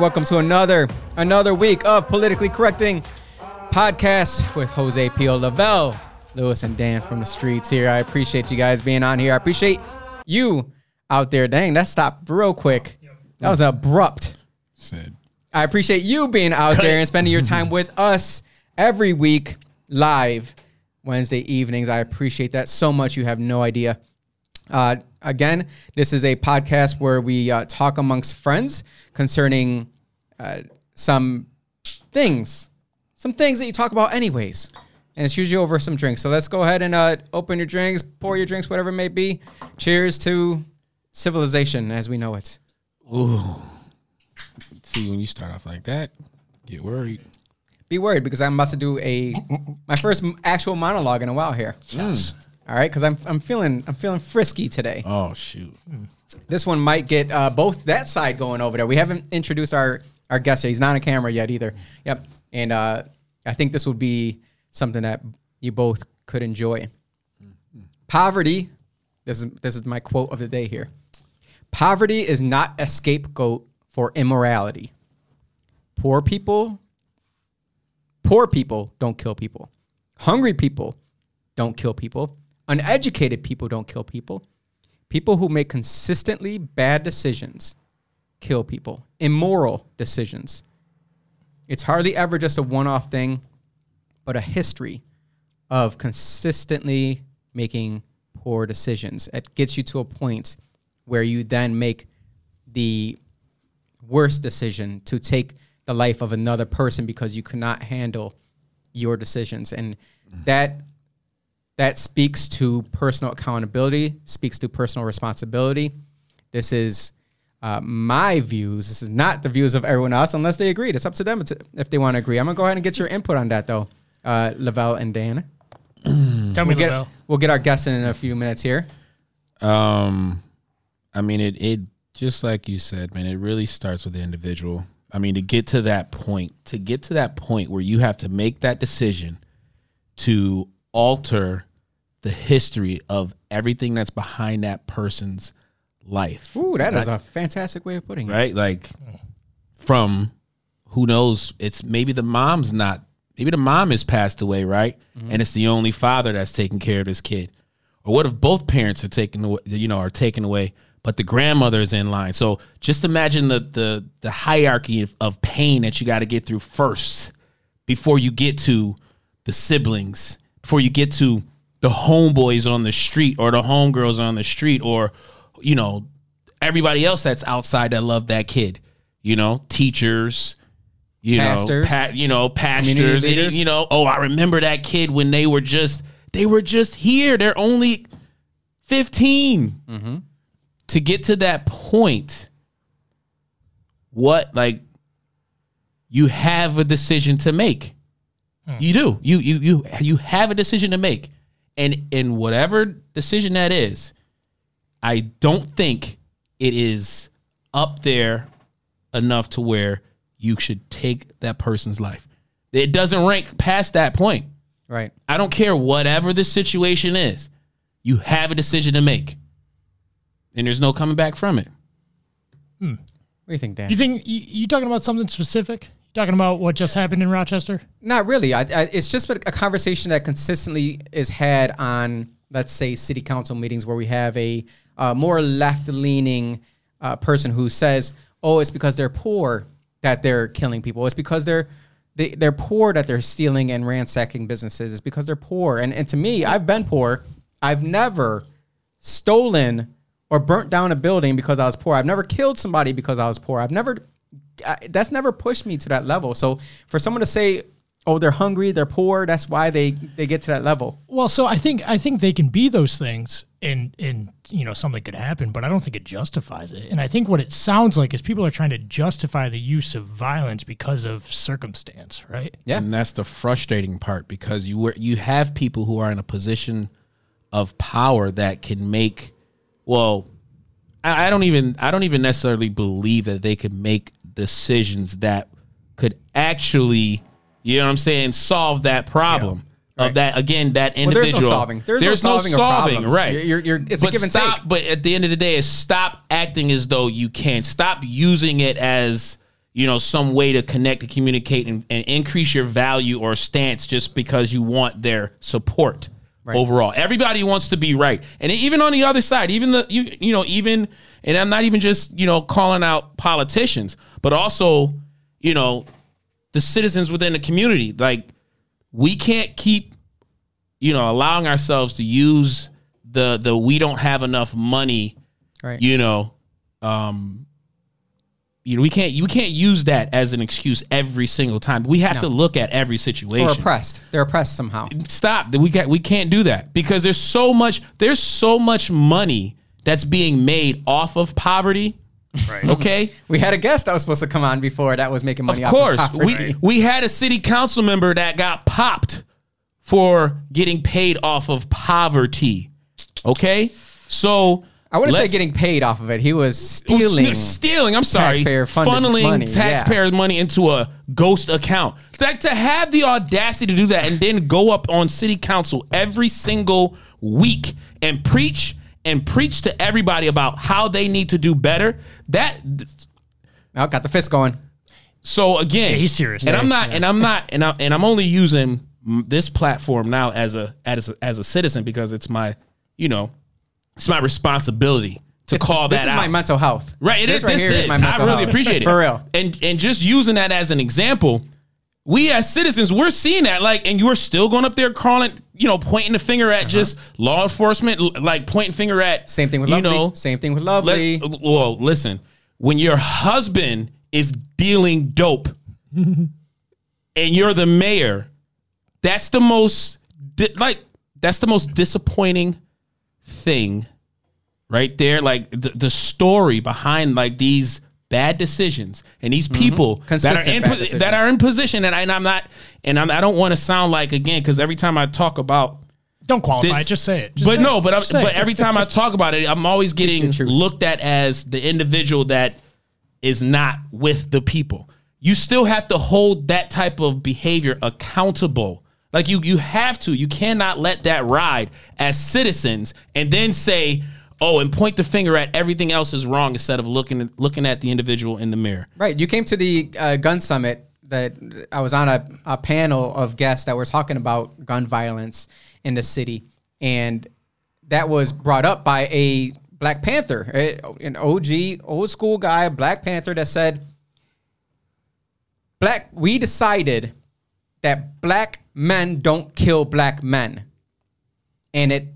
Welcome to another another week of politically correcting podcast with Jose Pio Lavelle, Lewis, and Dan from the streets here. I appreciate you guys being on here. I appreciate you out there. Dang, that stopped real quick. That was abrupt. Said I appreciate you being out there and spending your time with us every week live Wednesday evenings. I appreciate that so much. You have no idea. Uh, again, this is a podcast where we uh, talk amongst friends concerning uh, some things, some things that you talk about anyways. And it's usually over some drinks. So let's go ahead and uh, open your drinks, pour your drinks, whatever it may be. Cheers to civilization as we know it. Ooh. See when you start off like that, get worried. Be worried because I'm about to do a my first actual monologue in a while here. All right, because I'm I'm feeling I'm feeling frisky today. Oh shoot. This one might get uh, both that side going over there. We haven't introduced our our guest yet. He's not on camera yet either. Yep, and uh, I think this would be something that you both could enjoy. Poverty. This is this is my quote of the day here. Poverty is not a scapegoat for immorality. Poor people. Poor people don't kill people. Hungry people don't kill people. Uneducated people don't kill people. People who make consistently bad decisions kill people. Immoral decisions. It's hardly ever just a one off thing, but a history of consistently making poor decisions. It gets you to a point where you then make the worst decision to take the life of another person because you cannot handle your decisions. And that that speaks to personal accountability, speaks to personal responsibility. This is uh, my views. This is not the views of everyone else, unless they agree. It's up to them to, if they want to agree. I'm gonna go ahead and get your input on that, though, uh, Lavelle and Dan. Tell me, We'll get, we'll get our guests in in a few minutes here. Um, I mean it. It just like you said, man. It really starts with the individual. I mean, to get to that point, to get to that point where you have to make that decision to alter the history of everything that's behind that person's life. Ooh, that is a fantastic way of putting it. right? Like from who knows? It's maybe the mom's not. Maybe the mom has passed away, right? Mm-hmm. And it's the only father that's taking care of this kid. Or what if both parents are taken away? You know, are taken away, but the grandmother is in line. So just imagine the the the hierarchy of, of pain that you got to get through first before you get to the siblings, before you get to the homeboys on the street or the homegirls on the street or you know everybody else that's outside that love that kid you know teachers you Pastors. know pa- you know pastors and, you know oh i remember that kid when they were just they were just here. They're only 15 mm-hmm. to get to that point what like you have a decision to make. Hmm. You do. You you you you have a decision to make and in whatever decision that is i don't think it is up there enough to where you should take that person's life it doesn't rank past that point Right. i don't care whatever the situation is you have a decision to make and there's no coming back from it Hmm. What do you think, Dan? You think you, you talking about something specific? Talking about what just happened in Rochester? Not really. I, I, it's just a conversation that consistently is had on, let's say, city council meetings where we have a uh, more left-leaning uh, person who says, "Oh, it's because they're poor that they're killing people. It's because they're they, they're poor that they're stealing and ransacking businesses is because they're poor. And and to me, I've been poor. I've never stolen or burnt down a building because I was poor. I've never killed somebody because I was poor. I've never I, that's never pushed me to that level. So for someone to say, "Oh, they're hungry, they're poor," that's why they they get to that level. Well, so I think I think they can be those things, and and you know something could happen, but I don't think it justifies it. And I think what it sounds like is people are trying to justify the use of violence because of circumstance, right? Yeah. And that's the frustrating part because you were you have people who are in a position of power that can make well I, I don't even I don't even necessarily believe that they could make decisions that could actually you know what I'm saying solve that problem. Of that again, that Well, there's individual. no solving. There's, no solving, of problems. right? You're, you're, you're- it's a but give and stop, take. But at the end of the day, is stop acting as though you can't. Stop using it as you know some way to connect and communicate and, and increase your value or stance just because you want their support. Right. Overall, everybody wants to be right, and even on the other side, even the you you know even and I'm not even just you know calling out politicians, but also you know the citizens within the community. Like we can't keep you know allowing ourselves to use the the we don't have enough money Right. you know um you know we can't you can't use that as an excuse every single time we have to look at every situation They're oppressed. They're oppressed somehow. stop we got we can't do that because there's so much there's so much money that's being made off of poverty right okay We had a guest that was supposed to come on before that was making money off. of off course, of we poverty. we had a city council member that got popped for getting paid off of poverty. Okay, so I wouldn't say getting paid off of it. He was no, stealing. stealing. I'm sorry, taxpayer-funded funneling money, yeah. taxpayer money into a ghost account. Like to have the audacity to do that and then go up on city council every single week and preach and preach to everybody about how they need to do better. That Oh, got the fist going. So again, Yeah, he's serious. and Yeah. I'm not, and I'm not, and I'm, and I'm only using this platform now as a as a, as a citizen because it's my, you know, it's my responsibility to call This is out. my mental health. Right, it this is. right this here is. my I really health. appreciate it For real. And and just using that as an example, we as citizens, we're seeing that. Like, and you're still going up there crawling, you know, pointing the finger at just law enforcement, like pointing finger at Uh-huh. Same thing with you Lovely. know, Same thing with Lovely. well, listen. When your husband is dealing dope, and you're the mayor, that's the most like that's the most disappointing thing, right there. Like the, the story behind like these bad decisions and these mm-hmm. people that are in po- that are in position, and, I, and I'm not, and I'm, I don't want to sound like again because every time I talk about Don't qualify. This- just say it. Just but say no, it. but I'm, but every time I talk about it, I'm always Speak getting looked at as the individual that is not with the people. You still have to hold that type of behavior accountable. Like you, you have to. You cannot let that ride as citizens and then say, "Oh," and point the finger at everything else is wrong instead of looking looking at the individual in the mirror. Right. You came to the uh, gun summit that I was on a, a panel of guests that were talking about gun violence in the city. And that was brought up by a Black Panther, an OG, old school guy, Black Panther that said, Black, we decided that black men don't kill black men. And it,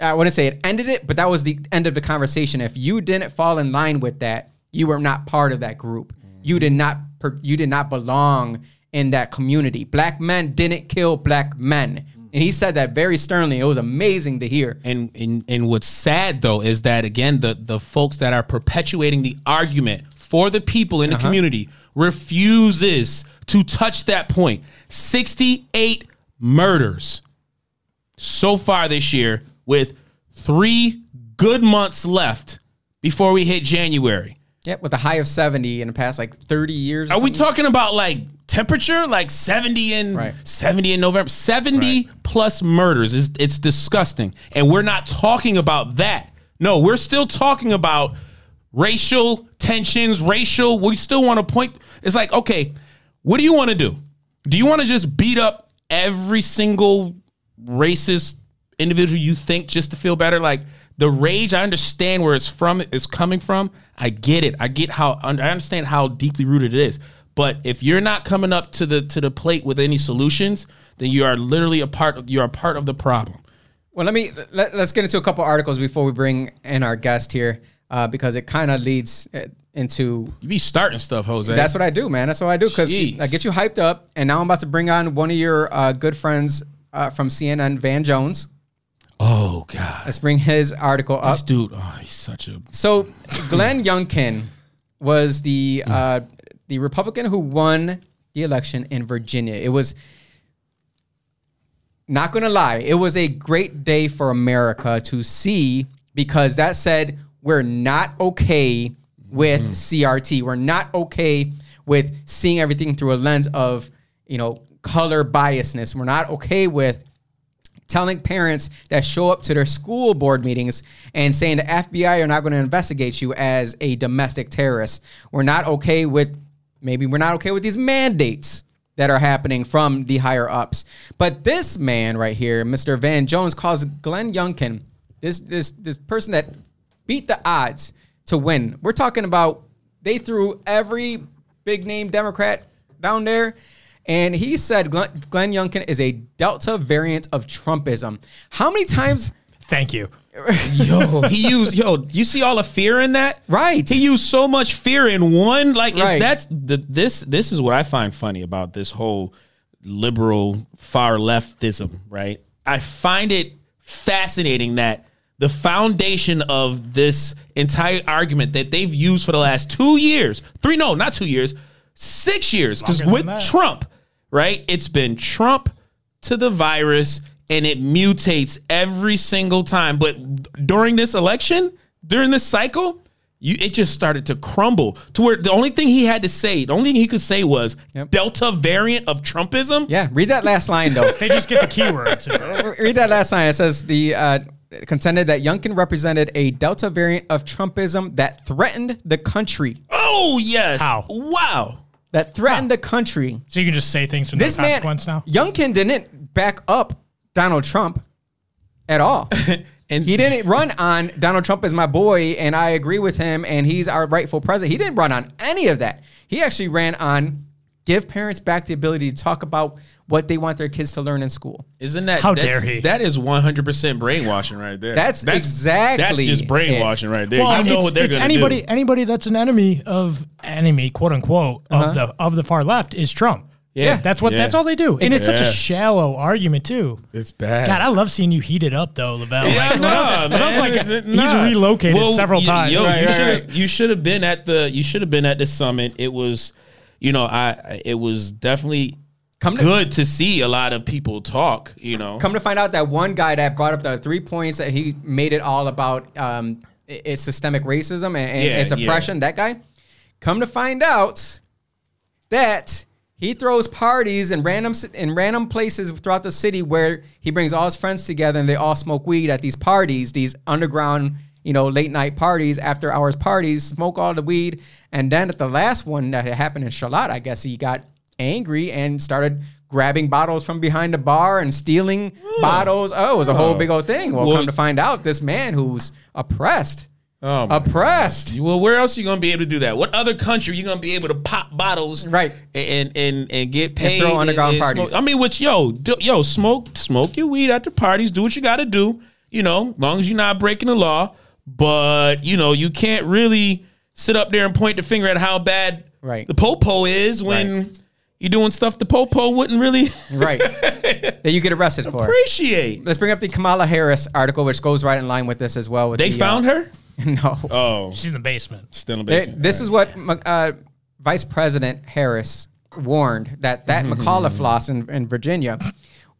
I wouldn't say it ended it, but that was the end of the conversation. If you didn't fall in line with that, you were not part of that group. You did not, per, you did not belong in that community. Black men didn't kill black men. And he said that very sternly. It was amazing to hear. And, and and what's sad though is that again the the folks that are perpetuating the argument for the people in the uh-huh. community refuses to touch that point. 68 murders so far this year with 3 good months left before we hit January. Yep, with a high of 70 in the past like 30 years. Are we talking about like temperature, like seventy in Right. seventy in November, seventy plus murders? It's disgusting, and we're not talking about that. No, we're still talking about racial tensions, racial. We still want to point. It's like, okay, what do you want to do? Do you want to just beat up every single racist individual you think just to feel better? Like the rage, I understand where it's from, is coming from. I get it. I get how I understand how deeply rooted it is. But if you're not coming up to the to the plate with any solutions, then you are literally a part of you are a part of the problem. Well, let me let, us get into a couple articles before we bring in our guest here, uh, because it kind of leads uh, into. You be starting stuff, Jose. That's what I do, man. That's what I do because I get you hyped up, and now I'm about to bring on one of your uh, good friends uh, from CNN, Van Jones. Oh God, Let's bring his article up. this dude. Oh, he's such a. So Glenn Youngkin was the uh, the Republican who won the election in Virginia. It was not going to lie, it was a great day for America to see because that said we're not okay with CRT. We're not okay with seeing everything through a lens of, you know, color biasness. We're not okay with telling parents that show up to their school board meetings and saying the FBI are not going to investigate you as a domestic terrorist. We're not okay with maybe we're not okay with these mandates that are happening from the higher ups. But this man right here, Mr. Van Jones, calls Glenn Youngkin, this this this person that beat the odds to win. We're talking about they threw every big name Democrat down there. And he said Glenn, Glenn Youngkin is a Delta variant of Trumpism. How many times? Thank you. Yo, he used yo. You see all the fear in that, Right. He used so much fear in one. Like Right. that's the this. This is what I find funny about this whole liberal far leftism. Right. I find it fascinating that the foundation of this entire argument that they've used for the last two years, three no, not two years, six years, because with than that. Trump, right? It's been Trump to the virus and it mutates every single time. But during this election, during this cycle, you it just started to crumble to where the only thing he had to say, the only thing he could say was Yep. Delta variant of Trumpism. Yeah, read that last line though. They just get the keywords. read that last line. It says the uh, contended that Youngkin represented a Delta variant of Trumpism that threatened the country. Oh yes. How? Wow. That threatened the country. so you can just say things with This no man, consequence now. Youngkin didn't back up Donald Trump at all. And He didn't run on Donald Trump is my boy and I agree with him and he's our rightful president. He didn't run on any of that. He actually ran on give parents back the ability to talk about what they want their kids to learn in school. Isn't that How dare he. That is one hundred percent brainwashing right there. That's exactly That's just brainwashing right there. Well, you know it's, what they're it's gonna anybody do. anybody that's an enemy of enemy, quote unquote, of uh-huh. the of the far left is Trump. Yeah. that's what Yeah. that's all they do, and it's such a shallow argument too. It's bad. God, I love seeing you heated up though, Lavelle. Yeah, Like, nah, Lavelle- Lavelle's man. like Nah. he's relocated Well, several y- times. Yo, Right, you right, right. you should have been at the you should have been at the summit. It was, you know, I it was definitely Come to- good to see a lot of people talk. You know, Come to find out that one guy that brought up the three points that he made it all about um, it's systemic racism and, and Yeah, it's yeah. oppression. That guy. Come to find out that he throws parties in random in random places throughout the city where he brings all his friends together and they all smoke weed at these parties, these underground, you know, late night parties, after hours parties, smoke all the weed, and then at the last one that had happened in Charlotte, I guess he got angry and started grabbing bottles from behind the bar and stealing bottles. Oh, it was a whole big old thing. Well, Well- come to find out, this man who's oppressed, Oh, my oppressed. Well, where else are you gonna be able to do that? What other country are you gonna be able to pop bottles, Right. And and and get paid throw underground smoke- parties. I mean, which yo, do, yo, smoke smoke your weed at the parties. Do what you got to do. You know, long as you're not breaking the law. But you know, you can't really sit up there and point the finger at how bad Right. the popo is when you're doing stuff the popo wouldn't really Right. that you get arrested for. appreciate. Let's bring up the Kamala Harris article, which goes right in line with this as well. With They the, found uh, her. No. Oh, She's in the basement. still in the They- basement. this is what uh, Vice President Harris warned that that McAuliffe loss in, in Virginia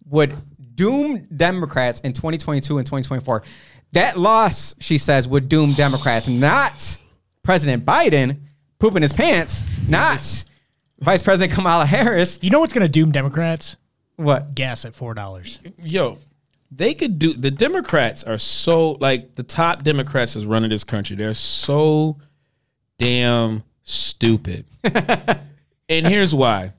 would doom Democrats in 2022 and 2024. That loss, she says, would doom Democrats, not President Biden pooping his pants, not Vice President Kamala Harris. You know what's going to doom Democrats? What? Gas at four dollars. yo, they could do. The Democrats are so like the top Democrats is running this country. They're so damn stupid. and here's why: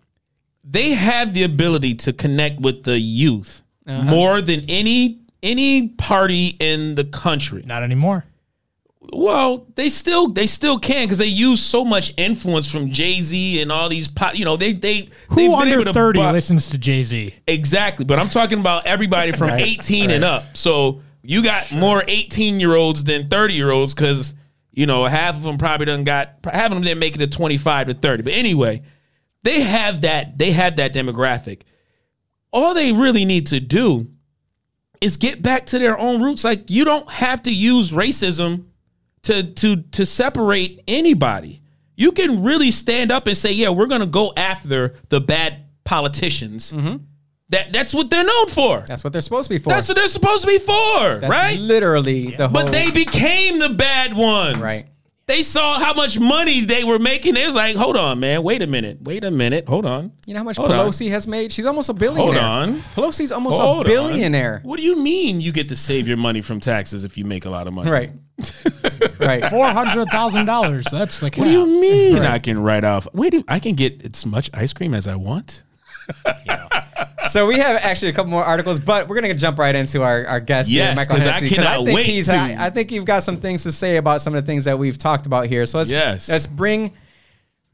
they have the ability to connect with the youth uh-huh. more than any any party in the country. Not anymore. Well, they still they still can because they use so much influence from Jay Z and all these pop. You know, they they Who under able to 30 bu- listens to Jay Z? Exactly, but I'm talking about everybody from 18 and up. So you got more 18 year olds than 30 year olds because you know half of them probably done got half of them didn't make it to 25 to 30. But anyway, they have that they have that demographic. All they really need to do is get back to their own roots. Like you don't have to use racism to to to separate anybody. You can really stand up and say, "Yeah, we're going to go after the bad politicians." Mm-hmm. That that's what they're known for. That's what they're supposed to be for. That's what they're supposed to be for, That's right? literally the whole. But they became the bad ones. Right. They saw how much money they were making. It was like, hold on, man. Wait a minute. Wait a minute. Hold on. you know how much Hold on. Pelosi has made? She's almost a billionaire. Hold on. Pelosi's almost Hold a on. billionaire. What do you mean you get to save your money from taxes if you make a lot of money? Right. right. $400,000. That's the cap. What do you mean I can write off? Wait, I can get as much ice cream as I want? So we have actually a couple more articles, but we're gonna jump right into our, our guest. here, Yes, Michael 'cause I Hennessy, cannot I think wait he's to- I, I think you've got some things to say about some of the things that we've talked about here. So let's Yes. let's bring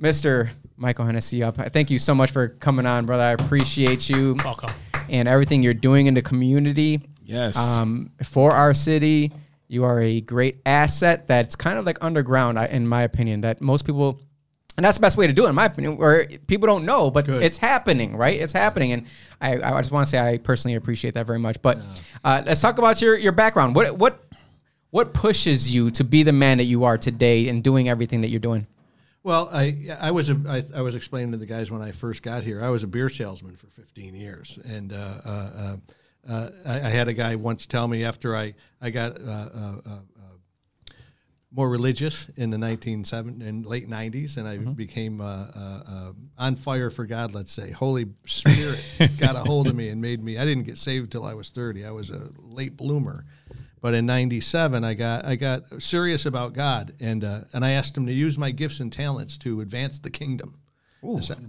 Mr. Michael Hennessy up. I thank you so much for coming on, brother. I appreciate you Welcome. and everything you're doing in the community. Yes. Um, for our city, you are a great asset. That's kind of like underground, in my opinion. That most people, and that's the best way to do it, in my opinion. Where people don't know, but it's happening, right? It's happening, and I, I just want to say I personally appreciate that very much. But uh, let's talk about your your background. What what what pushes you to be the man that you are today and doing everything that you're doing? Well, I I was a, I, I was explaining to the guys when I first got here. I was a beer salesman for 15 years, and uh, uh, uh, uh, I, I had a guy once tell me after I I got uh, uh, uh, more religious in the 1970s and late 90s, and I became uh, uh, uh, on fire for God. Let's say Holy Spirit got a hold of me and made me. I didn't get saved till I was 30. I was a late bloomer. But in '97, I got I got serious about God, and uh, and I asked Him to use my gifts and talents to advance the kingdom.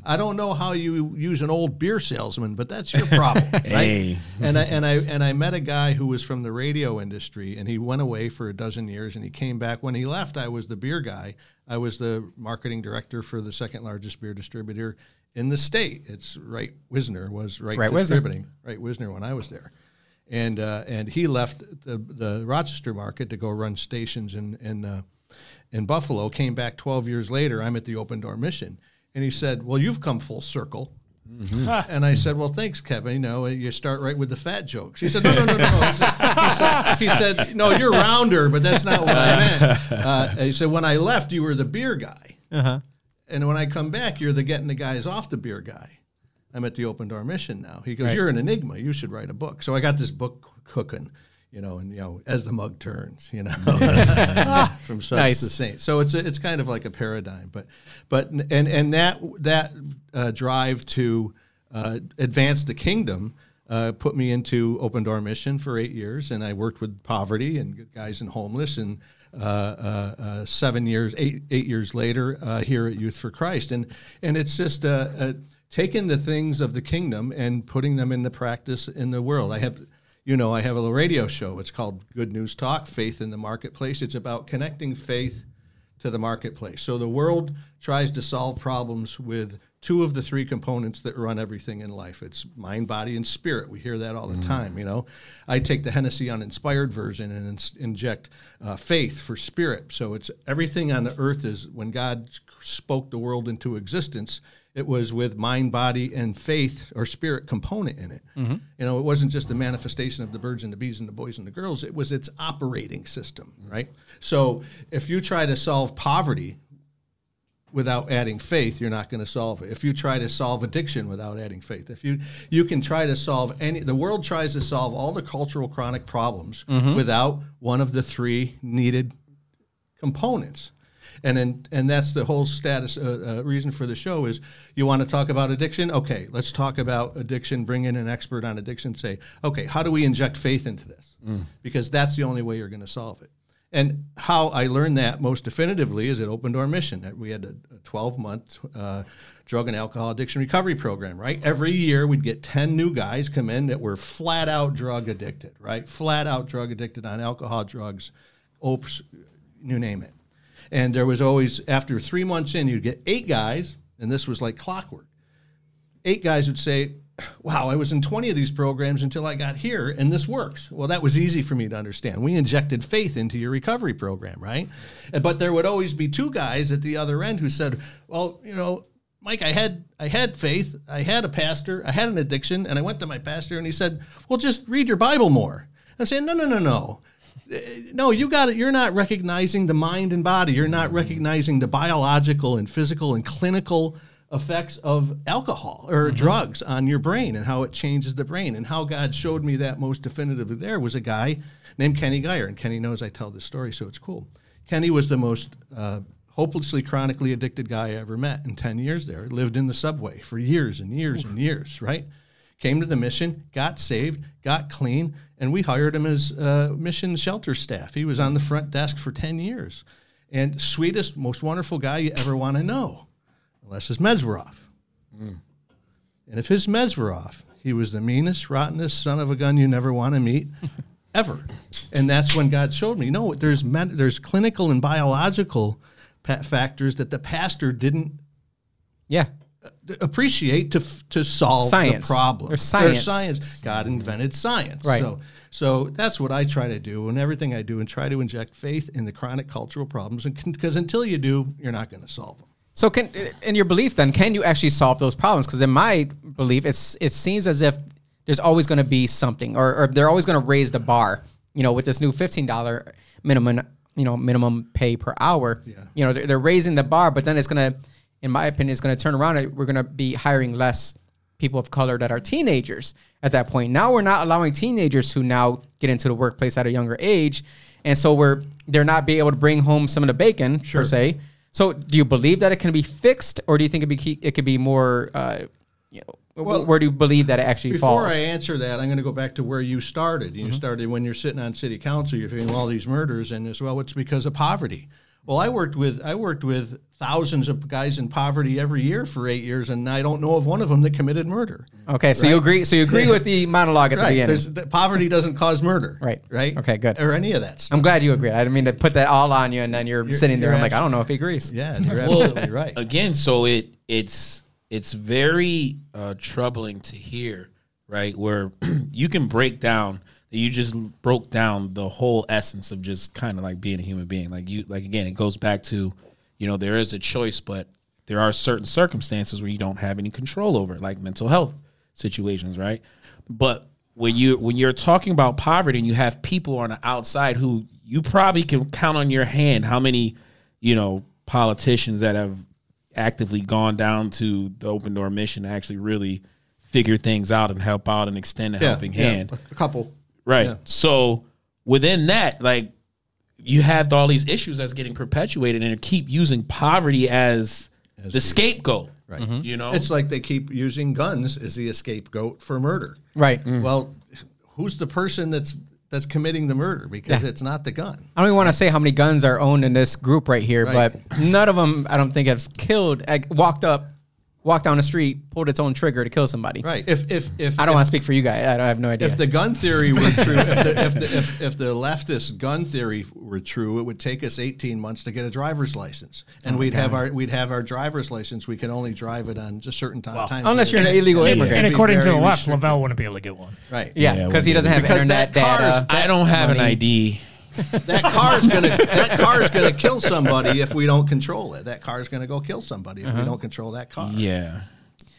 I I don't know how you use an old beer salesman, but that's your problem, right? Hey. And I and I and I met a guy who was from the radio industry, and he went away for a dozen years, and he came back. When he left, I was the beer guy. I was the marketing director for the second largest beer distributor in the state. It's Wright Wisner was Wright, Wright Wisner. distributing Wright Wisner when I was there and uh, and he left the, the Rochester market to go run stations in in uh, in Buffalo. Came back 12 years later. I'm at the Open Door Mission, and he said, "Well, you've come full circle." And I said, "Well, thanks, Kevin. You know, you start right with the fat jokes." He said, "No, no, no, no." He said, he said, he said "No, you're rounder, but that's not what I meant." Uh, he said, "When I left, you were the beer guy, and when I come back, you're the getting the guys off the beer guy." I'm at the Open Door Mission now. He goes, "You're an enigma. You should write a book." So I got this book cooking, you know, and you know, as the mug turns, you know, from such Nice. to saint. So it's a, it's kind of like a paradigm, but but and and that that uh, drive to uh, advance the kingdom. Uh, put me into Open Door Mission for eight years, and I worked with poverty and guys and homeless. And uh, uh, uh, seven years, eight eight years later, uh, here at Youth for Christ, and and it's just uh, uh, taking the things of the kingdom and putting them into practice in the world. I have, you know, I have a radio show. It's called Good News Talk: Faith in the Marketplace. It's about connecting faith to the marketplace. So the world tries to solve problems with two of the three components that run everything in life. It's mind, body, and spirit. We hear that all the time. You know, I take the Hennessy uninspired version and ins- inject uh, faith for spirit. So it's everything on the earth is when God spoke the world into existence. It was with mind, body, and faith or spirit component in it. Mm-hmm. You know, it wasn't just the manifestation of the birds and the bees and the boys and the girls. It was its operating system, mm-hmm. right? So if you try to solve poverty without adding faith, you're not going to solve it. If you try to solve addiction without adding faith, if you you can try to solve any, the world tries to solve all the cultural chronic problems mm-hmm. without one of the three needed components. And then, and that's the whole status uh, uh, reason for the show is you want to talk about addiction. Okay, let's talk about addiction. Bring in an expert on addiction. Say, okay, how do we inject faith into this? Because that's the only way you're going to solve it. And how I learned that most definitively is at Open Door Mission. That we had a 12 month uh, drug and alcohol addiction recovery program. Right, every year we'd get 10 new guys come in that were flat out drug addicted. Right, flat out drug addicted on alcohol, drugs, opes, you name it. And there was always after three months in, you'd get eight guys, and this was like clockwork. Eight guys would say, "Wow, I was in 20 of these programs until I got here, and this works." Well, that was easy for me to understand. We injected faith into your recovery program, right? But there would always be two guys at the other end who said, "Well, you know." Mike, I had I had faith, I had a pastor, I had an addiction, and I went to my pastor and he said, "Well, just read your Bible more." I'm saying, "No, no, no, no. No, you got it. You're not recognizing the mind and body. You're not recognizing the biological and physical and clinical effects of alcohol or drugs on your brain and how it changes the brain. And how God showed me that most definitively there was a guy named Kenny Geyer. And Kenny knows I tell this story, so it's cool. Kenny was the most uh, hopelessly chronically addicted guy I ever met in 10 years there. Lived in the subway for years and years and years, right? Came to the mission, got saved, got clean, and we hired him as uh, mission shelter staff. He was on the front desk for 10 years. And sweetest, most wonderful guy you ever want to know, unless his meds were off. And if his meds were off, he was the meanest, rottenest son of a gun you never want to meet ever. And that's when God showed me, no, there's men, there's clinical and biological pa- factors that the pastor didn't Yeah. Appreciate to to solve Science. the problem. There's science. science. God invented science. Right. So so that's what I try to do and everything I do and try to inject faith in the chronic cultural problems and because until you do, you're not going to solve them. So can in your belief then can you actually solve those problems? Because in my belief, it's it seems as if there's always going to be something, or, or they're always going to raise the bar. You know, with this new fifteen dollar minimum, you know, minimum pay per hour. Yeah. You know, they're, they're raising the bar, but then it's going to, in my opinion, is going to turn around. and We're going to be hiring less people of color that are teenagers at that point. Now we're not allowing teenagers to now get into the workplace at a younger age, and so we're they're not be able to bring home some of the bacon per se. So do you believe that it can be fixed, or do you think it be it could be more? Uh, you know, Well, where do you believe that it actually Before falls? Before I answer that, I'm going to go back to where you started. You started when you're sitting on city council, you're doing all these murders, and as well, it's because of poverty. Well, I worked with I worked with thousands of guys in poverty every year for eight years, and I don't know of one of them that committed murder. okay, so you agree? So you agree with the monologue at the Right? beginning? There's, the, poverty doesn't cause murder. Right. Right. Okay, good. Or any of that stuff. I'm glad you agree. I didn't mean to put that all on you, and then you're, sitting there. you're I'm like, I don't know if he agrees. Yeah, you're Well, absolutely right. Again, so it it's it's very uh, troubling to hear, right? Where you can break down you just broke down the whole essence of just kind of like being a human being. Like you, like again, it goes back to, you know, there is a choice, but there are certain circumstances where you don't have any control over, it, like mental health situations, right? But when you when you're talking about poverty and you have people on the outside who you probably can count on your hand how many, you know, politicians that have actively gone down to the open door mission to actually really figure things out and help out and extend a helping yeah, hand. A couple. Right. Yeah. So within that, like you have all these issues that's getting perpetuated and keep using poverty as, the scapegoat. Right. You mm-hmm. know? It's like they keep using guns as the scapegoat for murder. Right. Mm. Well, who's the person that's that's committing the murder? Because Yeah. it's not the gun. I don't even want to say how many guns are owned in this group right here, Right. but none of them, I don't think, have killed, walked up, walked down the street, pulled its own trigger to kill somebody. Right. If if if I don't if, want to speak for you guys. I, don't, I have no idea. if the gun theory were true, if the, if, the, if, if the leftist gun theory were true, it would take us 18 months to get a driver's license, and Oh we'd have our we'd have our driver's license. We can only drive it on just certain time, times. unless you're the an illegal And- immigrant. And it'd according to the left. Lavelle wouldn't be able to get one. Right. yeah, Yeah, because he doesn't have Because internet that car is- data. Uh, I don't have an. ID. That car's gonna that car's gonna kill somebody if we don't control it. That car's gonna go kill somebody if we don't control that car. Yeah.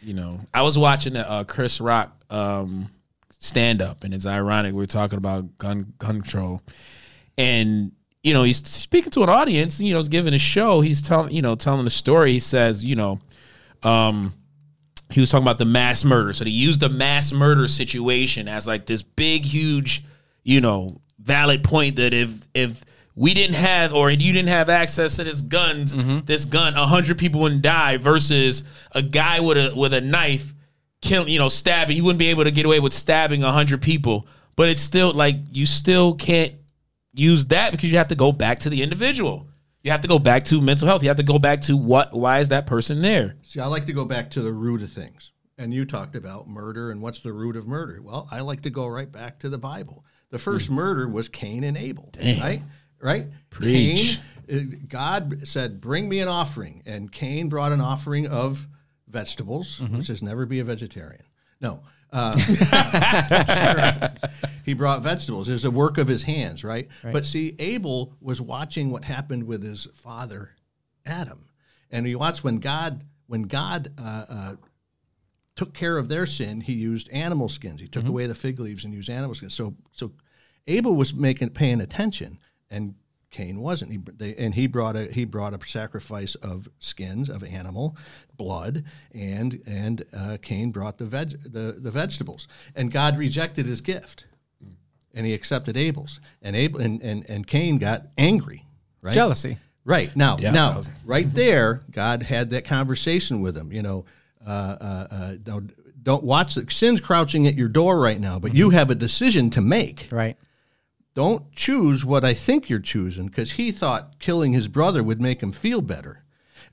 You know, I was watching the uh, Chris Rock um, stand up, and it's ironic we're talking about gun gun control, and you know he's speaking to an audience. You know, he's giving a show. He's telling you know telling the story. He says, you know, um, he was talking about the mass murder. So they used the mass murder situation as like this big, huge, you know, valid point that if if we didn't have or you didn't have access to this guns, mm-hmm. this gun, a hundred people wouldn't die versus a guy with a with a knife killing, you know, stabbing. You wouldn't be able to get away with stabbing a hundred people. But it's still like you still can't use that because you have to go back to the individual. You have to go back to mental health. You have to go back to what why is that person there? See, I like to go back to the root of things. And you talked about murder and what's the root of murder. Well, I like to go right back to the Bible. The first murder was Cain and Abel, right? Right? Preach. Cain, God said, "Bring me an offering," and Cain brought an offering of vegetables, Mm-hmm. which says never be a vegetarian. No. Uh, he brought vegetables. It was a work of his hands, right? But see, Abel was watching what happened with his father, Adam, and he watched when God when God uh, uh, took care of their sin. He used animal skins. He took away the fig leaves and used animal skins. So so Abel was making paying attention, and Cain wasn't. He they, and he brought a he brought a sacrifice of skins of animal blood, and and uh, Cain brought the veg the, the vegetables, and God rejected his gift, and he accepted Abel's, and Abel and and, and Cain got angry, right? Jealousy. Right now, Yeah, now, was- right there, God had that conversation with him. You know, uh, uh, uh, don't, don't watch the sin's crouching at your door right now, but you have a decision to make. Right. Don't choose what I think you're choosing because he thought killing his brother would make him feel better.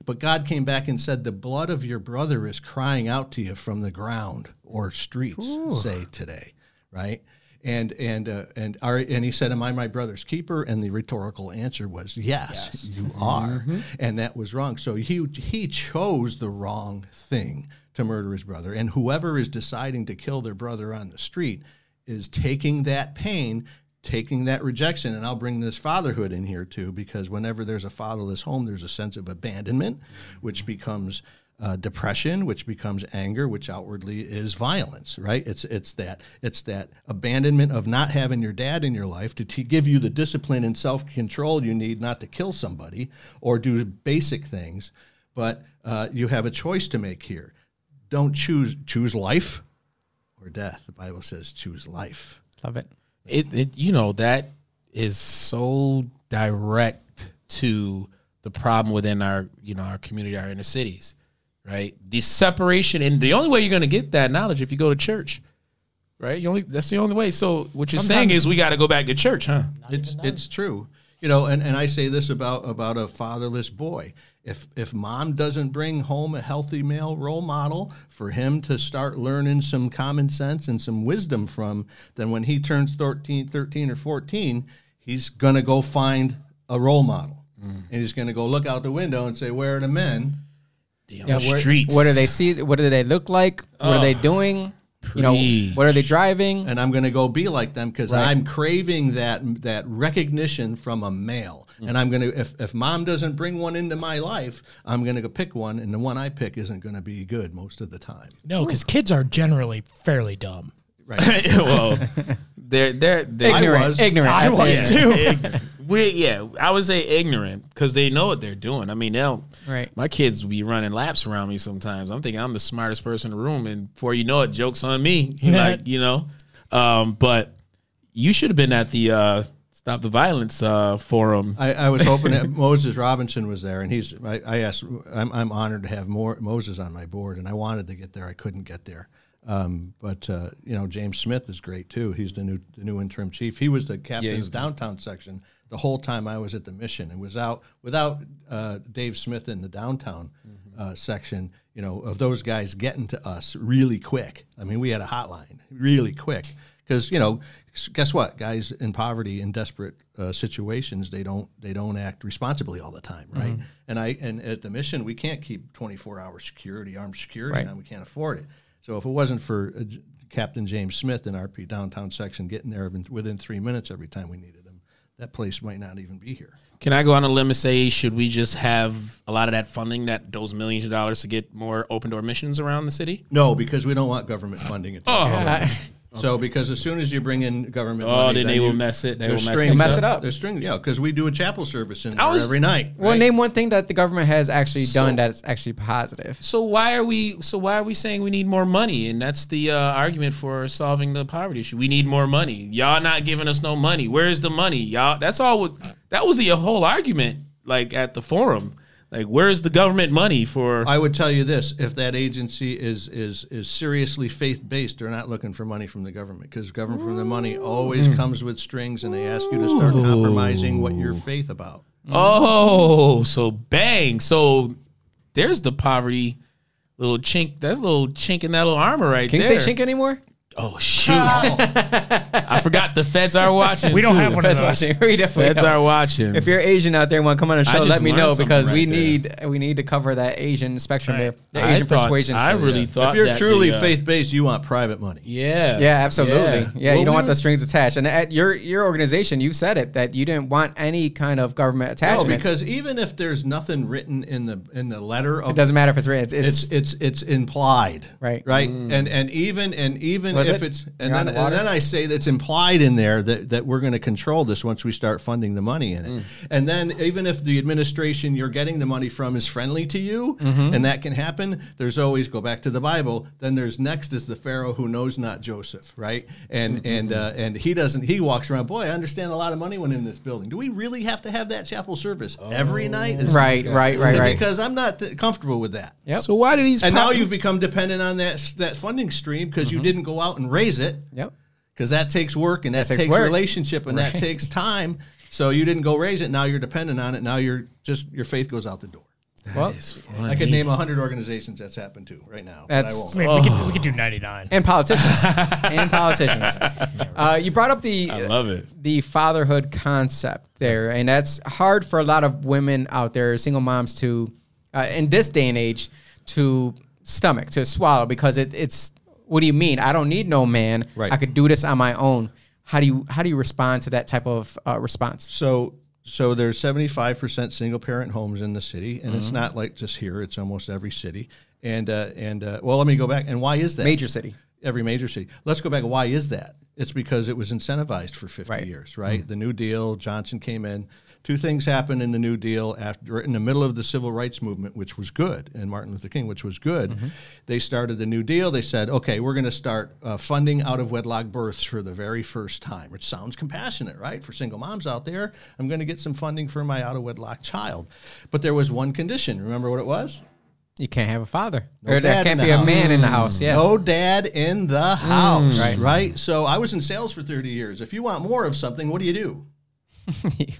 But God came back and said, The blood of your brother is crying out to you from the ground or streets, say today, right? And and uh, and are, and he said, "Am I my brother's keeper?" And the rhetorical answer was, "Yes, you are." And that was wrong. So he he chose the wrong thing to murder his brother. And whoever is deciding to kill their brother on the street is taking that pain taking that rejection and i'll bring this fatherhood in here too because whenever there's a fatherless home there's a sense of abandonment which becomes uh, depression which becomes anger which outwardly is violence right? It's it's that it's that abandonment of not having your dad in your life to t- give you the discipline and self-control you need not to kill somebody or do basic things but uh, you have a choice to make here. Don't choose choose life or death the bible says choose life. Love it. it, it you know that is so direct to the problem within our you know our community our inner cities right? The separation and the only way you're going to get that knowledge if you go to church right? You only that's the only way. So what you're saying is we got to go back to church huh? It's it's true. You know and, and i say this about about a fatherless boy. If if mom doesn't bring home a healthy male role model for him to start learning some common sense and some wisdom from then when he turns 13 13 or 14 he's going to go find a role model. Mm. And he's going to go look out the window and say where are the men the Yeah, where- streets What do they see? What do they look like? What are they doing? You know, what are they driving? and I'm going to go be like them because Right. I'm craving that that recognition from a male. Hmm. And I'm going to if if mom doesn't bring one into my life, I'm going to go pick one, and the one I pick isn't going to be good most of the time. No, because kids are generally fairly dumb. Right? well they're they're, they're ignorant. was. Ignorant. I was it. too. Ig- we yeah, I would say ignorant because they know what they're doing. I mean, they'll Right. My kids be running laps around me sometimes. I'm thinking I'm the smartest person in the room, and before you know it, jokes on me. like you know, um, but you should have been at the uh, Stop the Violence uh, forum. I, I was hoping that Moses Robinson was there, and he's. I, I asked. I'm, I'm honored to have more Moses on my board, and I wanted to get there. I couldn't get there. Um, but uh, you know, James Smith is great too. He's the new the new interim chief. He was the captain's he's of the downtown section the whole time I was at the mission, and was out without uh, Dave Smith in the downtown uh, section. You know, of those guys getting to us really quick. I mean, we had a hotline really quick because you know, guess what? Guys in poverty in desperate uh, situations, they don't they don't act responsibly all the time, right? And I and at the mission, we can't keep 24 hour security, armed security, Right. on. We can't afford it. So if it wasn't for uh, Captain James Smith in RP downtown section getting there within- three minutes every time we needed that place might not even be here. Can I go on a limb and say, should we just have a lot of that funding, that those millions of dollars, to get more open door missions around the city? No, because we don't want government funding it. Uh, So because as soon as you bring in government, Oh, money, then they will mess it- they there's will mess strings- things Mess it up. There's string, yeah, because we do a chapel service in there was- every night. well, right? name one thing that the government has actually So- done that's actually positive. So why are we? So why are we saying we need more money? And that's the uh, argument for solving the poverty issue. We need more money. Y'all not giving us no money. Where's the money? Y'all. That's all. what- That was the whole argument. Like at the forum. Like where's the government money for? I would tell you this: if that agency is is is seriously faith based, they're not looking for money from the government because government from the money always hmm. comes with strings, and they ask you to start compromising what your faith about. oh, so bang. So there's the poverty little chink. That's a little chink in that little armor right there. Can you say chink anymore? Oh shoot! I forgot the feds are watching. We don't too. have one of those. watching. We definitely Feds don't. are watching. If you're Asian out there and want to come on the show, let me know something because we right there. need we need to cover that Asian spectrum Right. there, the I Asian thought- persuasion. I really yeah. thought if you're that truly the, uh, faith based, you want private money. Yeah. Yeah, absolutely. Yeah, Well, you don't we want were- the strings attached. And at your your organization, you said it that you didn't want any kind of government No, attachment. because even if there's nothing written in the in the letter of it doesn't matter if it's written. It's, it's, it's it's it's implied Right. right and and even and even Was if it? it's and You're then, the and then i say that's implied in there that that we're going to control this once we start funding the money in it Mm. and then even if the administration you're getting the money from is friendly to you Mm-hmm. and that can happen there's always go back to the bible then there's next is the pharaoh who knows not joseph right and Mm-hmm. and uh, and he doesn't he walks around boy i understand a lot of money went in this building do we really have to have that chapel service every night Is- right, right, right, right. because i'm not th- comfortable with that Yep. So why did these? and now you've become dependent on that that funding stream because Mm-hmm. you didn't go out and raise it Yep. because that takes work and that, That takes takes, relationship and that takes time. So you didn't go raise it. Now you're dependent on it. Now you're just your faith goes out the door. Well, I could name hundred organizations that's happened to right now. but I That's- won't. I mean, we, could, we could do 99. and politicians and politicians. Uh, you brought up the I love it. the fatherhood concept there, and that's hard for a lot of women out there, single moms, to uh, in this day and age to stomach to swallow because it, it's what do you mean? I don't need no man. Right. I could do this on my own. How do you how do you respond to that type of uh, response? So so there's 75% single parent homes in the city, and Mm-hmm. it's not like just here. It's almost every city. And uh, and uh, well, let me go back. And why is that? Major city. every major city. Let's go back. Why is that? It's because it was incentivized for 50 Right. years, right? The New Deal, Johnson came in. Two things happened in the New Deal after in the middle of the civil rights movement, which was good, and Martin Luther King, which was good. They started the New Deal. They said, okay, we're going to start uh, funding out of wedlock births for the very first time, which sounds compassionate, right? For single moms out there, I'm going to get some funding for my out of wedlock child. But there was one condition. Remember what it was? You can't have a father, No or there dad can't be a house. man in the house. Yeah, No dad in the house, Right. right. So I was in sales for 30 years. If you want more of something, what do you do? You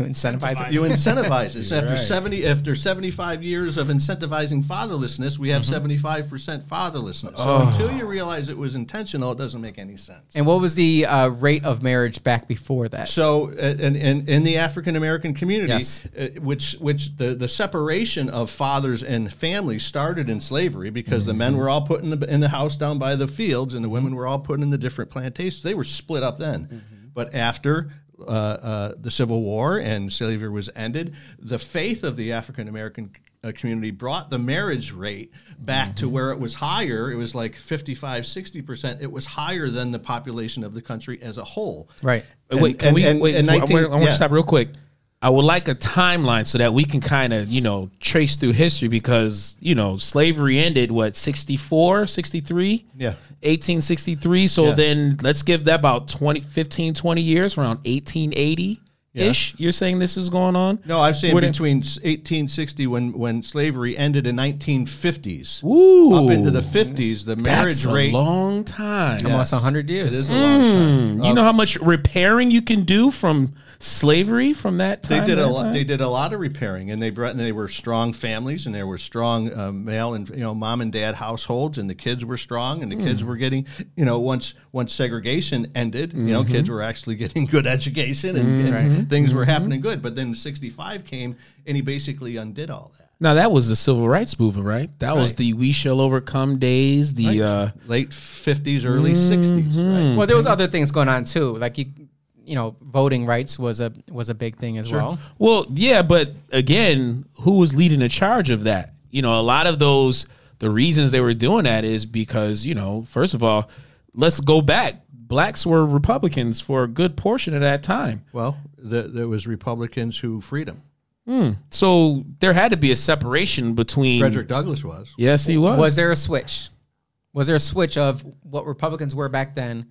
incentivize it. You incentivize it. So after right. 70, after 75 years of incentivizing fatherlessness, we have 75% fatherlessness. So until you realize it was intentional, it doesn't make any sense. And what was the uh, rate of marriage back before that? So, uh, in, in, in the African American community, Yes. uh, which which the, the separation of fathers and families started in slavery because the men were all put in the in the house down by the fields and the women were all put in the different plantations. They were split up then, but after. Uh, uh, the Civil War and slavery was ended. The faith of the African American uh, community brought the marriage rate back to where it was higher. It was like 55, 60%. It was higher than the population of the country as a whole. Right. Wait, wait, can And- we and- wait? and I want to yeah. stop real quick. I would like a timeline so that we can kind of, you know, trace through history because, you know, slavery ended what 64, 63? Yeah. 1863. So Yeah. then let's give that about 20 15 20 years around 1880 ish. You're saying this is going on? No, I'm saying Would it- between 1860 when when slavery ended in 1950s Ooh. up into the 50s, the marriage That's a rate long time. Almost a hundred years. it is a long hmm. time. You know how much repairing you can do from slavery from that time. They did a lot. time? They did a lot of repairing, and they brought. And they were strong families, and there were strong uh, male and you know mom and dad households, and the kids were strong, and the kids Hmm. were getting you know once once segregation ended, you know Mm-hmm. kids were actually getting good education, and, and things were happening good. But then '65 came, and he basically undid all that. Now that was the civil rights movement, right? That was the "We Shall Overcome" days. The uh, Late '50s, early '60s, Mm-hmm. right? Well, there was other things going on too. Like you, you know, voting rights was a was a big thing as well. well, yeah, but again, who was leading the charge of that? You know, a lot of those the reasons they were doing that is because you know, first of all, let's go back. Blacks were Republicans for a good portion of that time, Well, the, there was Republicans who freed him. Hmm. so there had to be a separation between. Frederick Douglass was. Yes, he was. Was there a switch? Was there a switch of what Republicans were back then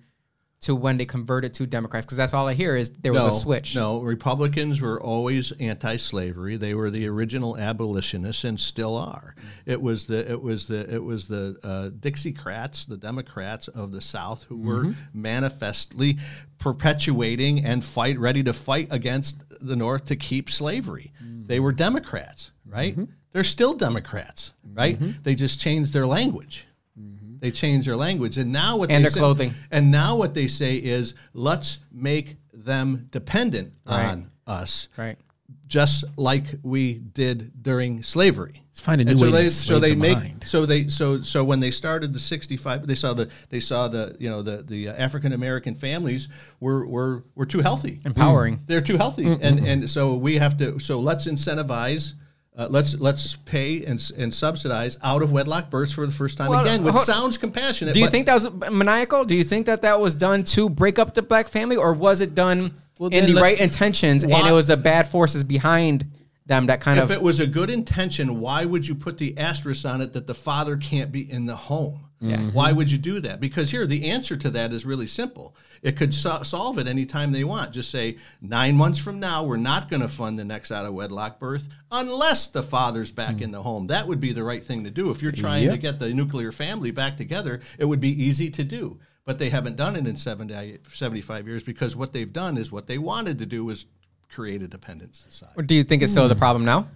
to when they converted to Democrats? Because that's all I hear is there was no, a switch. No, Republicans were always anti-slavery. They were the original abolitionists and still are. It was the it was the it was the uh, Dixiecrats, the Democrats of the South, who were mm-hmm. manifestly perpetuating and fight ready to fight against the North to keep slavery. Mm-hmm. They were Democrats, right? Mm-hmm. They're still Democrats, right? They just changed their language. They changed their language, and now what And they their say, clothing. And now what they say is, let's make them dependent Right. on us, Right. just like we did during slavery. Let's find a new And so way to they so they the make mind. so they so so when they started the 65 they saw the they saw the you know the the uh, African American families were were were too healthy Empowering. they're too healthy and and so we have to so let's incentivize uh, let's let's pay and, and subsidize out of wedlock births for the first time Well, again which hold- sounds compassionate Do you but think that was maniacal? Do you think that that was done to break up the black family, or was it done Well, in the right intentions, and it was the bad forces behind them that kind if of? If it was a good intention, why would you put the asterisk on it that the father can't be in the home? Mm-hmm. Why would you do that? Because here, the answer to that is really simple. It could so- solve it anytime they want. Just say, nine months from now, we're not going to fund the next out of wedlock birth unless the father's back mm. in the home. That would be the right thing to do. If you're trying to get the nuclear family back together, it would be easy to do. But they haven't done it in 70, 75 years because what they've done is what they wanted to do was create a dependent society. Or do you think it's still the hmm. problem now?